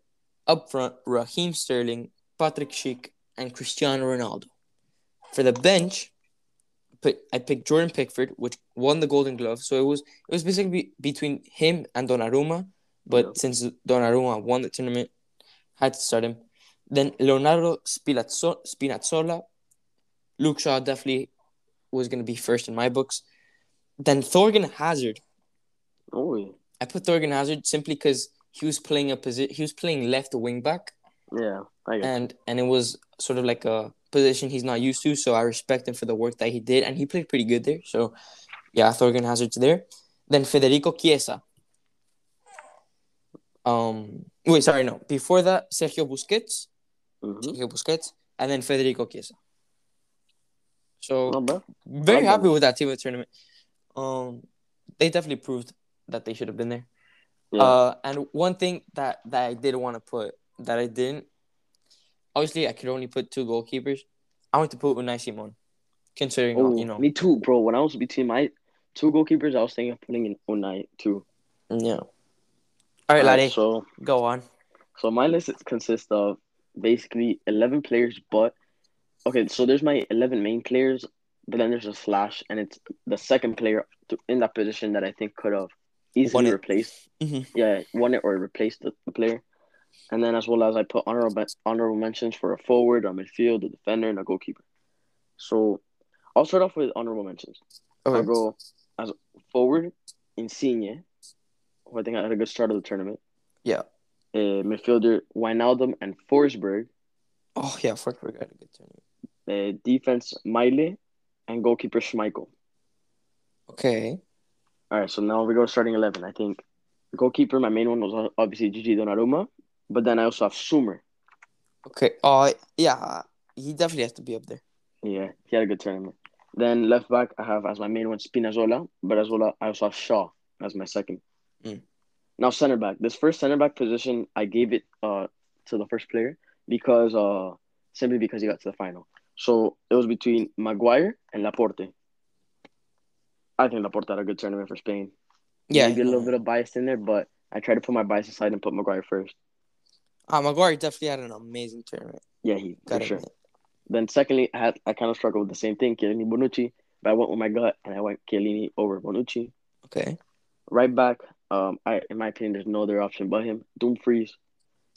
up front, Raheem Sterling, Patrick Schick, and Cristiano Ronaldo. For the bench, put I picked Jordan Pickford, which won the Golden Glove. So it was it was basically between him and Donnarumma. But Yeah. since Donnarumma won the tournament, had to start him. Then Leonardo Spinazzo- Spinazzola, Luke Shaw definitely was gonna be first in my books. Then Thorgan Hazard. Oh, yeah. I put Thorgan Hazard simply because he was playing a position. He was playing left wing back, Yeah. I guess. and and it was sort of like a position he's not used to. So I respect him for the work that he did, and he played pretty good there. So yeah, Thorgan Hazard's there. Then Federico Chiesa. Um, wait, sorry, no. Before that, Sergio Busquets, Mhm. Sergio Busquets, and then Federico Chiesa. So very happy with that team of the tournament. Um, they definitely proved that they should have been there. Yeah. Uh, and one thing that that I did want to put that I didn't. Obviously, I could only put two goalkeepers. I want to put Unai Simon, considering oh, you know. me too, bro. When I was between my two goalkeepers, I was thinking of putting in Unai too. Yeah. All right, laddie, so go on. So my list consists of basically eleven players, but okay. So there's my eleven main players, but then there's a slash, and it's the second player to, in that position that I think could have easily replaced. Mhm. Yeah, won it or replaced the, the player. And then as well as I put honorable honorable mentions for a forward, a midfield, a defender, and a goalkeeper. So I'll start off with honorable mentions. I'll Okay. go as forward, Insigne, I think I had a good start of the tournament. Yeah. Uh, midfielder Wijnaldum and Forsberg. Oh yeah, Forsberg had a good tournament. Uh, defense Mæhle, and goalkeeper Schmeichel. Okay. All right, so now we go to starting eleven. I think goalkeeper. My main one was obviously Gigi Donnarumma, but then I also have Sommer. Okay. Oh yeah, he definitely has to be up there. Yeah, he had a good tournament. Then left back, I have as my main one Spinazzola, but as well I also have Shaw as my second. Mm. Now center back. This first center back position, I gave it uh to the first player because uh simply because he got to the final. So it was between Maguire and Laporte. I think Laporte had a good tournament for Spain. Yeah. maybe a little bit of bias in there, but I tried to put my bias aside and put Maguire first. Uh, Maguire definitely had an amazing tournament. Yeah, he Gotta sure. admit. Then secondly, I had I kind of struggled with the same thing, Chiellini Bonucci, but I went with my gut and I went Chiellini over Bonucci. Okay. Right back, um, I in my opinion, there's no other option but him, Dumfries,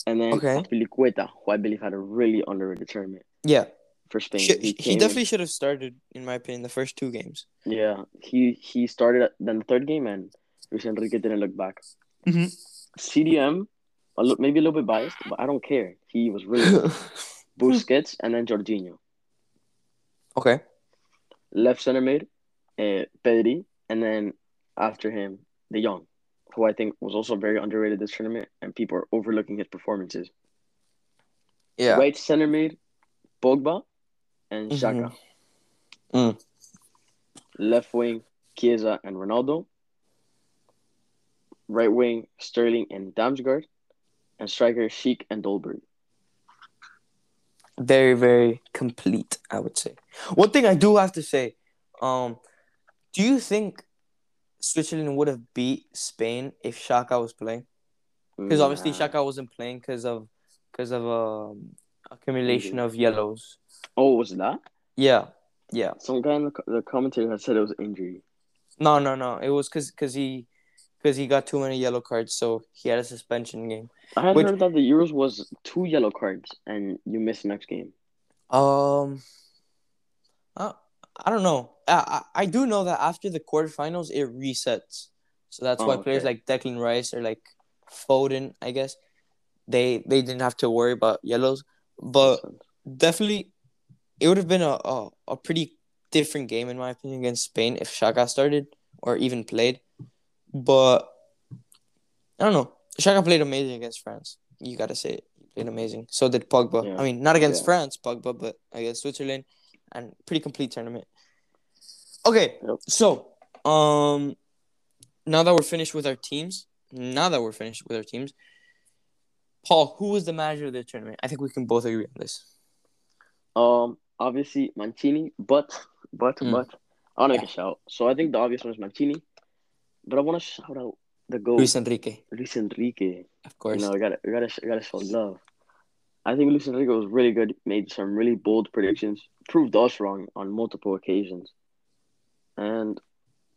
and then Okay. Azpilicueta, who I believe had a really underrated tournament Yeah. for Spain. Sh- he, came in- definitely should have started, in my opinion, the first two games. yeah, he he started then the third game and Luis Enrique didn't look back. Mhm. CDM, a li- maybe a little bit biased, but I don't care. He was really good. Busquets and then Jorginho. okay. left center mid, uh, Pedri, and then after him, De Jong, who I think was also very underrated this tournament, and people are overlooking his performances. Yeah. Right center mid, Pogba, and Mhm. Mm. Left wing, Chiesa and Ronaldo. Right wing, Sterling and Damsgaard, and striker Schick and Dolberg. very very complete. I would say. One thing I do have to say, um, do you think Switzerland would have beat Spain if Xhaka was playing? Because obviously Nah. Xhaka wasn't playing because of because of um, accumulation of yellows. Oh, was that? Yeah, yeah. Some guy in the, the commentator had said it was injury. No, no, no. It was because because he because he got too many yellow cards, so he had a suspension game. I had Which- heard that the Euros was two yellow cards and you miss next game. Um, I, I don't know. I, I I do know that after the quarterfinals it resets, so that's why Oh, players okay. like Declan Rice or like Foden, I guess, they they didn't have to worry about yellows. But definitely, it would have been a, a a pretty different game in my opinion against Spain if Xhaka started or even played. But I don't know. Xhaka played amazing against France. You gotta say it. He played amazing. So did Pogba. Yeah. I mean, not against Yeah. France, Pogba, but against Switzerland, and pretty complete tournament. Okay, so um, now that we're finished with our teams, now that we're finished with our teams, Paul, who was the manager of the tournament? I think we can both agree on this. Um, obviously Mancini, but but Mm. but I want to make a shout. So I think the obvious one is Mancini, but I want to shout out the goal, Luis Enrique, Luis Enrique. of course. You know, we gotta we gotta we gotta show love. I think Luis Enrique was really good. Made some really bold predictions. Proved us wrong on multiple occasions, and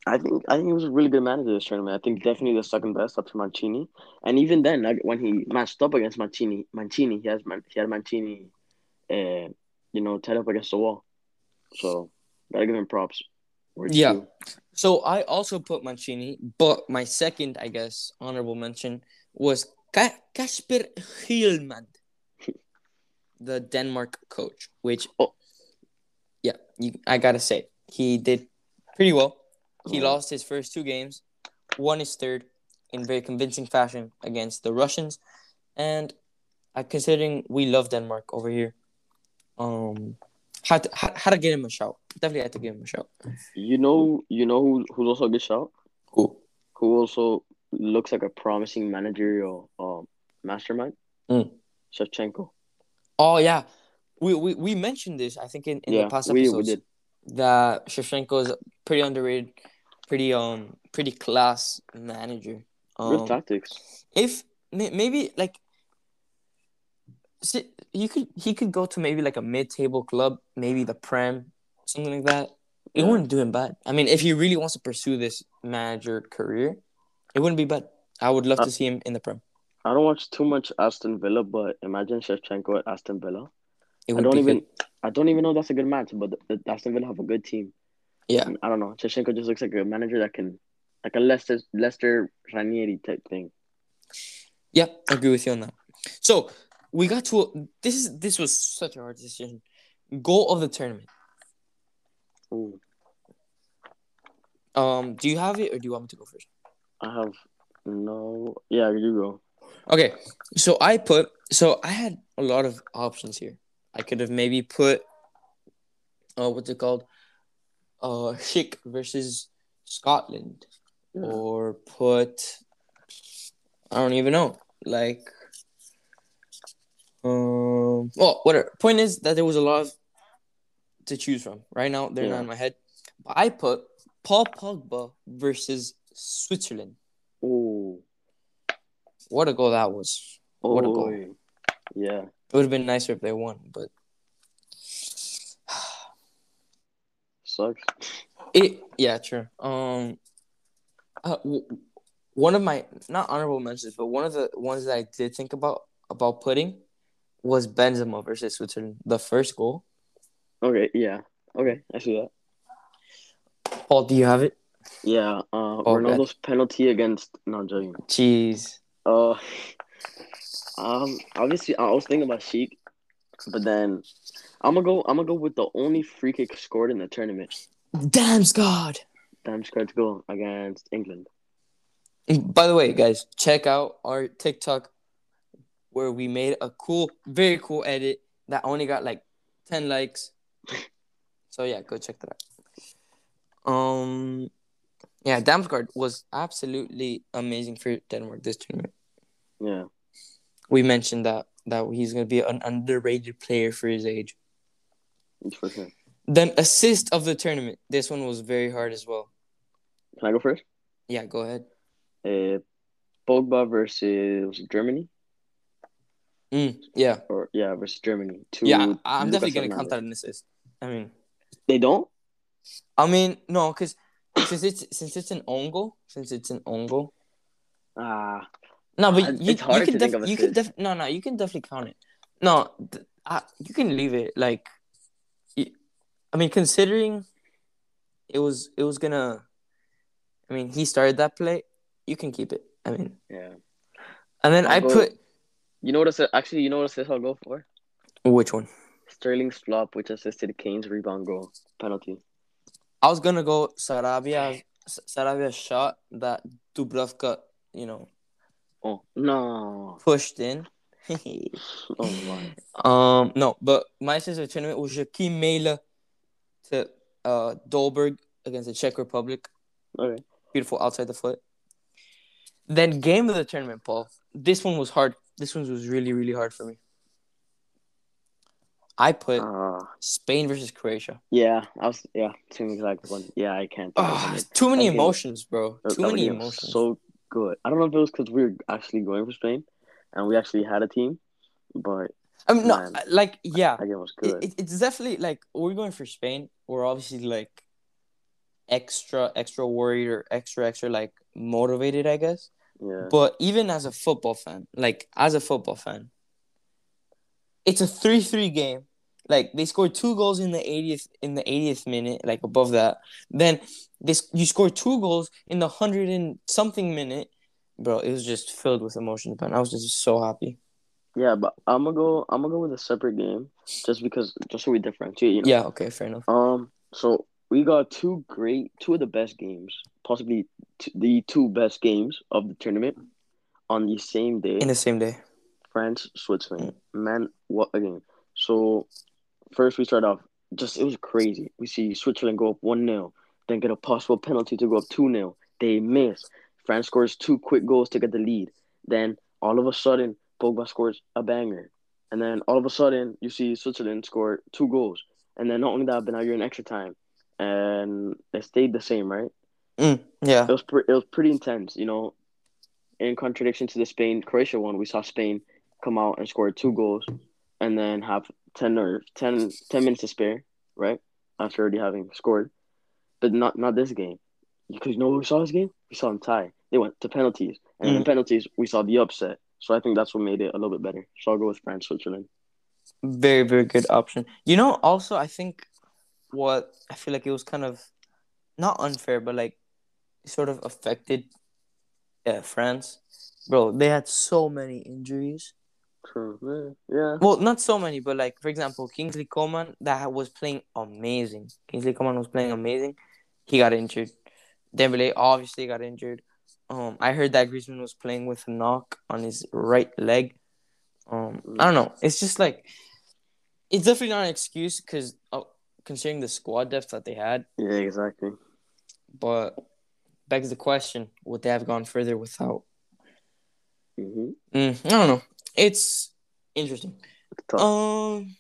I think I think he was a really good manager this tournament. I think definitely the second best up to Mancini. And even then, like, when he matched up against Mancini, Mancini he has he had Mancini, uh, you know, tied up against the wall. So gotta give him props. Yeah. So I also put Mancini, but my second, I guess, honorable mention was Kasper Hjulmand, the Denmark coach. Which, Oh. yeah, you, I gotta say, he did pretty well. He Yeah. lost his first two games, won his third in very convincing fashion against the Russians, and uh, considering we love Denmark over here, um, had to, had, had to give him a shout. Definitely had to give him a shout. You know, you know who, who's also a good shout. Cool. Who also looks like a promising managerial um, mastermind. Mm. Shevchenko. Oh yeah, we we, we mentioned this. I think in, in yeah, the past we, episodes we did. that Shevchenko is pretty underrated, pretty um pretty class manager. Good Um, tactics. if maybe like si- he could he could go to maybe like a mid-table club, maybe the Prem, something like that. It Yeah. wouldn't do him bad. I mean, if he really wants to pursue this manager career, it wouldn't be bad. I would love Uh, to see him in the Prem. I don't watch too much Aston Villa, but imagine Shevchenko at Aston Villa. It I don't even good. I don't even know that's a good match, but the, the Aston Villa have a good team. Yeah. And I don't know. Shevchenko just looks like a manager that can like a Leicester Leicester Ranieri type thing. Yeah, I agree with you on that. So we got to this is this was such a hard decision. Goal of the tournament. Ooh, Um, do you have it or do you want me to go first? I have no yeah, you go. Okay, so I put so I had a lot of options here. I could have maybe put uh what's it called? Uh Schick versus Scotland. Yeah. Or put I don't even know. Like um well whatever. Point is that there was a lot of to choose from. Right now they're Yeah. not in my head. But I put Paul Pogba versus Switzerland. What a goal that was. What a goal. Yeah. It would have been nicer if they won, but Sucks. it yeah, true. Um, uh, one of my not honorable mentions, but one of the ones that I did think about about putting was Benzema versus Switzerland. The first goal. Okay, yeah. Okay, I see that. Paul, do you have it? Yeah, uh Oh, Ronaldo's penalty against no I'm joking. Jeez. Uh, um, obviously, I was thinking about Schick, but then I'm gonna go. I'm gonna go with the only free kick scored in the tournament. Damn, God. Damsgaard goal against England. By the way, guys, check out our TikTok where we made a cool, very cool edit that only got like 10 likes. So yeah, go check that out. Um yeah, Damsgaard was absolutely amazing for Denmark this tournament. Yeah, We mentioned that that he's gonna be an underrated player for his age. For sure. Then assist of the tournament. This one was very hard as well. Can I go first? Yeah, go ahead. Uh, Pogba versus Germany, Mm, yeah, or yeah, versus Germany. Two, yeah. I'm definitely gonna count that an assist. I mean, They don't. I mean, no, because since it's since it's an own goal, since it's an own goal. Ah, No, but Uh, you, hard you can def- you can def- no no you can definitely count it. No, th- I, you can leave it like. I mean, considering it was it was gonna. I mean, he started that play. You can keep it. I mean, yeah. and then I'll I go- put You know what? Assist, actually, you know what assist I'll go for? which one? Sterling's flop, which assisted Kane's rebound goal penalty. I was gonna go Sarabia. Sarabia's shot that Dubravka, you know, Oh no! pushed in. Oh my! um, no, but my sister tournament was Joakim Mæhle to uh Dolberg against the Czech Republic. Okay. Beautiful outside the foot. Then game of the tournament, Paul. This one was hard. This one was really, really hard for me. I put Uh, Spain versus Croatia. yeah, I was yeah, same exact one. Yeah, I can't. Oh, it. too many emotions, bro. Too many emotions. So good. I don't know if it was because we were actually going for Spain, and we actually had a team, but I mean, no, man. like, yeah, that game was it, good. it, it's definitely like we're going for Spain. We're obviously like extra, extra worried or extra, extra like motivated, I guess. yeah. But even as a football fan, like as a football fan, it's a three-three game. Like they scored two goals in the 80th in the 80th minute, like above that. Then this you scored two goals in the hundred and something minute, bro. It was just filled with emotions, man. I was just so happy. Yeah, but I'm gonna go. I'm gonna go with a separate game, just because, just so we differentiate. You know. Yeah, okay, fair enough. Um. So we got two great, two of the best games, possibly t- the two best games of the tournament, on the same day. In the same day. France, Switzerland. Man, what a game! So first we start off. Just it was crazy. We see Switzerland go up one 0 then get a possible penalty to go up two 0 They miss. France scores two quick goals to get the lead. Then all of a sudden, Pogba scores a banger, and then all of a sudden you see Switzerland score two goals, and then not only that, but now you're in extra time, and it stayed the same, right? Mm, yeah. It was pre- it was pretty intense, you know. In contradiction to the Spain Croatia one, we saw Spain come out and score two goals, and then have ten or 10, 10 minutes to spare, right? After already having scored, but not not this game, because you know what we saw this game? We saw them tie. They went to penalties, and in Mm. penalties we saw the upset. So I think that's what made it a little bit better. So I'll go with France Switzerland. Very, very good option. You know, also I think what I feel like it was kind of not unfair, but like sort of affected uh, France. Bro, they had so many injuries. True. Yeah. Well, not so many, but like for example, Kingsley Coman that was playing amazing. Kingsley Coman was playing amazing. He got injured. Dembele obviously got injured. Um, I heard that Griezmann was playing with a knock on his right leg. Um, I don't know. It's just like it's definitely not an excuse because uh, considering the squad depth that they had. Yeah. Exactly. But begs the question: Would they have gone further without? Mm-hmm. Mm, I don't know. It's interesting. Tough. Um.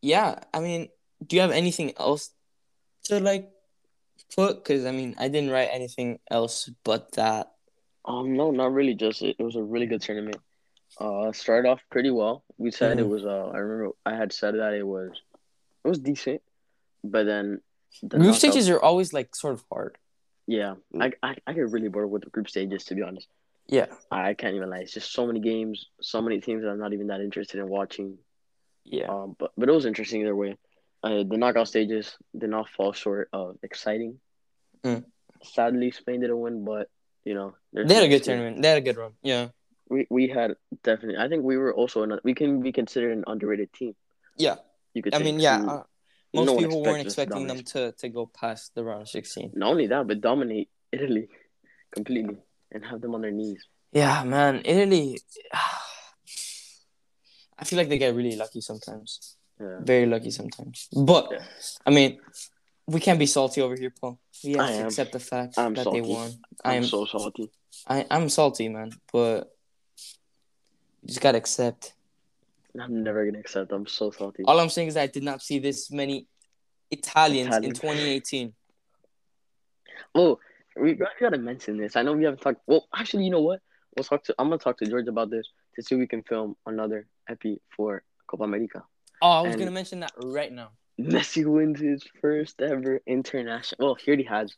Yeah, I mean, do you have anything else to like put? Because I mean, I didn't write anything else but that. Um, no, not really. Just it, it was a really good tournament. Uh, started off pretty well. We said it Mhm. was. Uh, I remember I had said that it was, it was decent, but then the Group knockout- stages are always like sort of hard. Yeah, I, I I get really bored with the group stages. To be honest, Yeah, I, can't even lie. It's just so many games, so many teams that I'm not even that interested in watching. yeah. Um, but but it was interesting either way. Uh, the knockout stages did not fall short of exciting. Mm. Sadly, Spain didn't win, but you know They had a good tournament. They had a good run. Yeah, We we had definitely. I think we were also an, we can be considered an underrated team. yeah. You could. I mean, yeah. Uh, most one people weren't expecting them to to go past the round of sixteen. not only that, but dominate Italy completely and have them on their knees. Yeah, man, Italy. I feel like they get really lucky sometimes. Yeah. Very lucky sometimes. But Yeah. I mean, we can't be salty over here, Paul. We have I to am. accept the fact I'm that salty. they won. I'm I'm so salty. I, I'm salty, man. But You just gotta accept. I'm never gonna accept. I'm so salty. All I'm saying is I did not see this many Italians Italian. in 2018. Oh, we got- gotta mention this. I know we haven't talked. Well, actually, you know what? We'll talk to. I'm gonna talk to George about this to see if we can film another epi for Copa America. Oh, I was And- gonna mention that right now. Messi wins his first ever international. Well, here he has.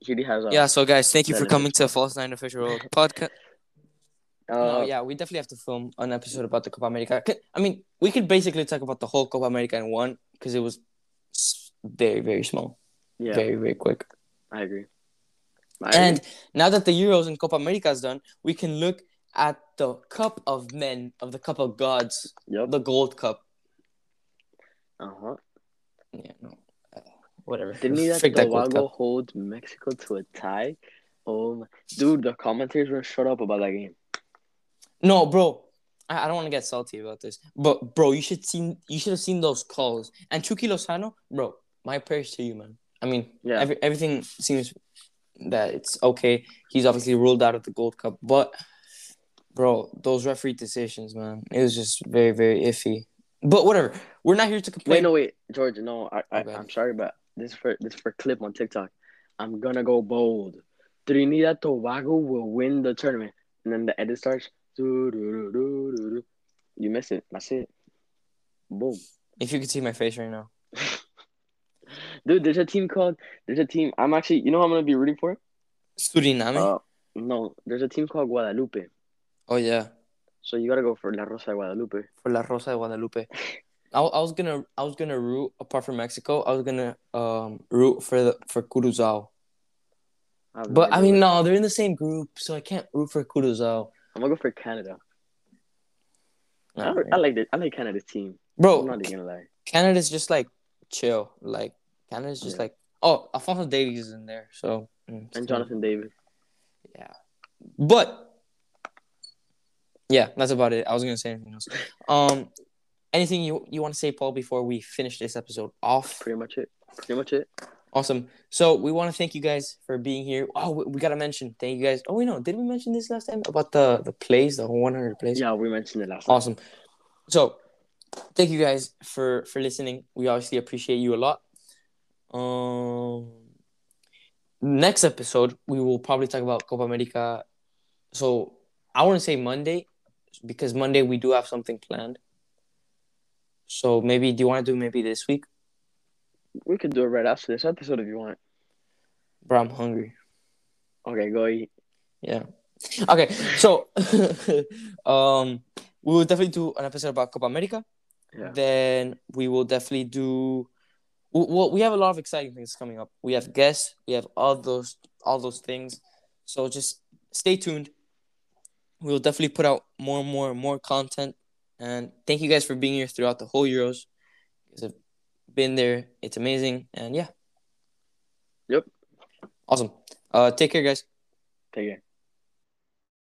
He already has. Uh, Yeah, so guys, thank you for coming to False Nine Official podcast. Uh, no, yeah, we definitely have to film an episode about the Copa America. I mean, we could basically talk about the whole Copa America in one because it was very, very small, yeah, very, very quick. I agree. And now that the Euros and Copa America is done, we can look at the Cup of Men, of the Cup of Gods, yep. the Gold Cup. Uh huh. Yeah, no, uh, whatever. Didn't he that Tobago hold Mexico to a tie? Oh my, dude, the commentators were shut up about that game. No, bro. I, I don't want to get salty about this, but bro, you should see you should have seen those calls. And Chucky Lozano, bro, my prayers to you, man. I mean, Yeah. every, everything seems that it's okay. He's obviously ruled out of the Gold Cup, but bro, those referee decisions, man, it was just very, very iffy. But whatever, we're not here to complain. Wait, no, wait, George. No, I, I, I'm sorry, but this is for this is for clip on TikTok. I'm gonna go bold. Trinidad Tobago will win the tournament, and then the edit starts. You miss it. That's it. Boom, If you could see my face right now, dude. There's a team called. There's a team. I'm actually. You know who I'm gonna be rooting for? Suriname. Uh, no. There's a team called Guadalupe. oh yeah, So you gotta go for La Rosa de Guadalupe. for La Rosa de Guadalupe. I, I was gonna I was gonna root apart from Mexico. I was gonna um root for the for Curacao. I But I mean, no, they're in the same group, so I can't root for Curacao. I'm gonna go for Canada. I, Nah, I like it. I like Canada's team. Bro, I'm not even gonna lie. Canada's just like chill. Like Canada's just Yeah. like oh, Alfonso Davies is in there, so mm, And Jonathan David. Yeah, but yeah, that's about it. I was gonna say anything else. Um, anything you you want to say, Paul, before we finish this episode off? Pretty much it. Pretty much it. Awesome. So we want to thank you guys for being here. Oh, we, we gotta mention thank you guys. Oh, wait, no, did we mention this last time about the the plays, the 100 plays? Yeah, we mentioned it last time. Awesome. So, thank you guys for for listening. We obviously appreciate you a lot. Um, next episode we will probably talk about Copa America. So I want to say Monday because Monday we do have something planned. So maybe do you want to do maybe this week? We could do it right after this episode if you want. Bro, I'm hungry. Okay, go eat. Yeah. Okay, so um, we will definitely do an episode about Copa America. Yeah. Then we will definitely do. Well, we have a lot of exciting things coming up. We have guests. We have all those all those things. So just stay tuned. We will definitely put out more and more and more content. And thank you guys for being here throughout the whole Euros. You guys have been there. It's amazing. And yeah. Yep. Awesome. Uh, take care, guys. Take care.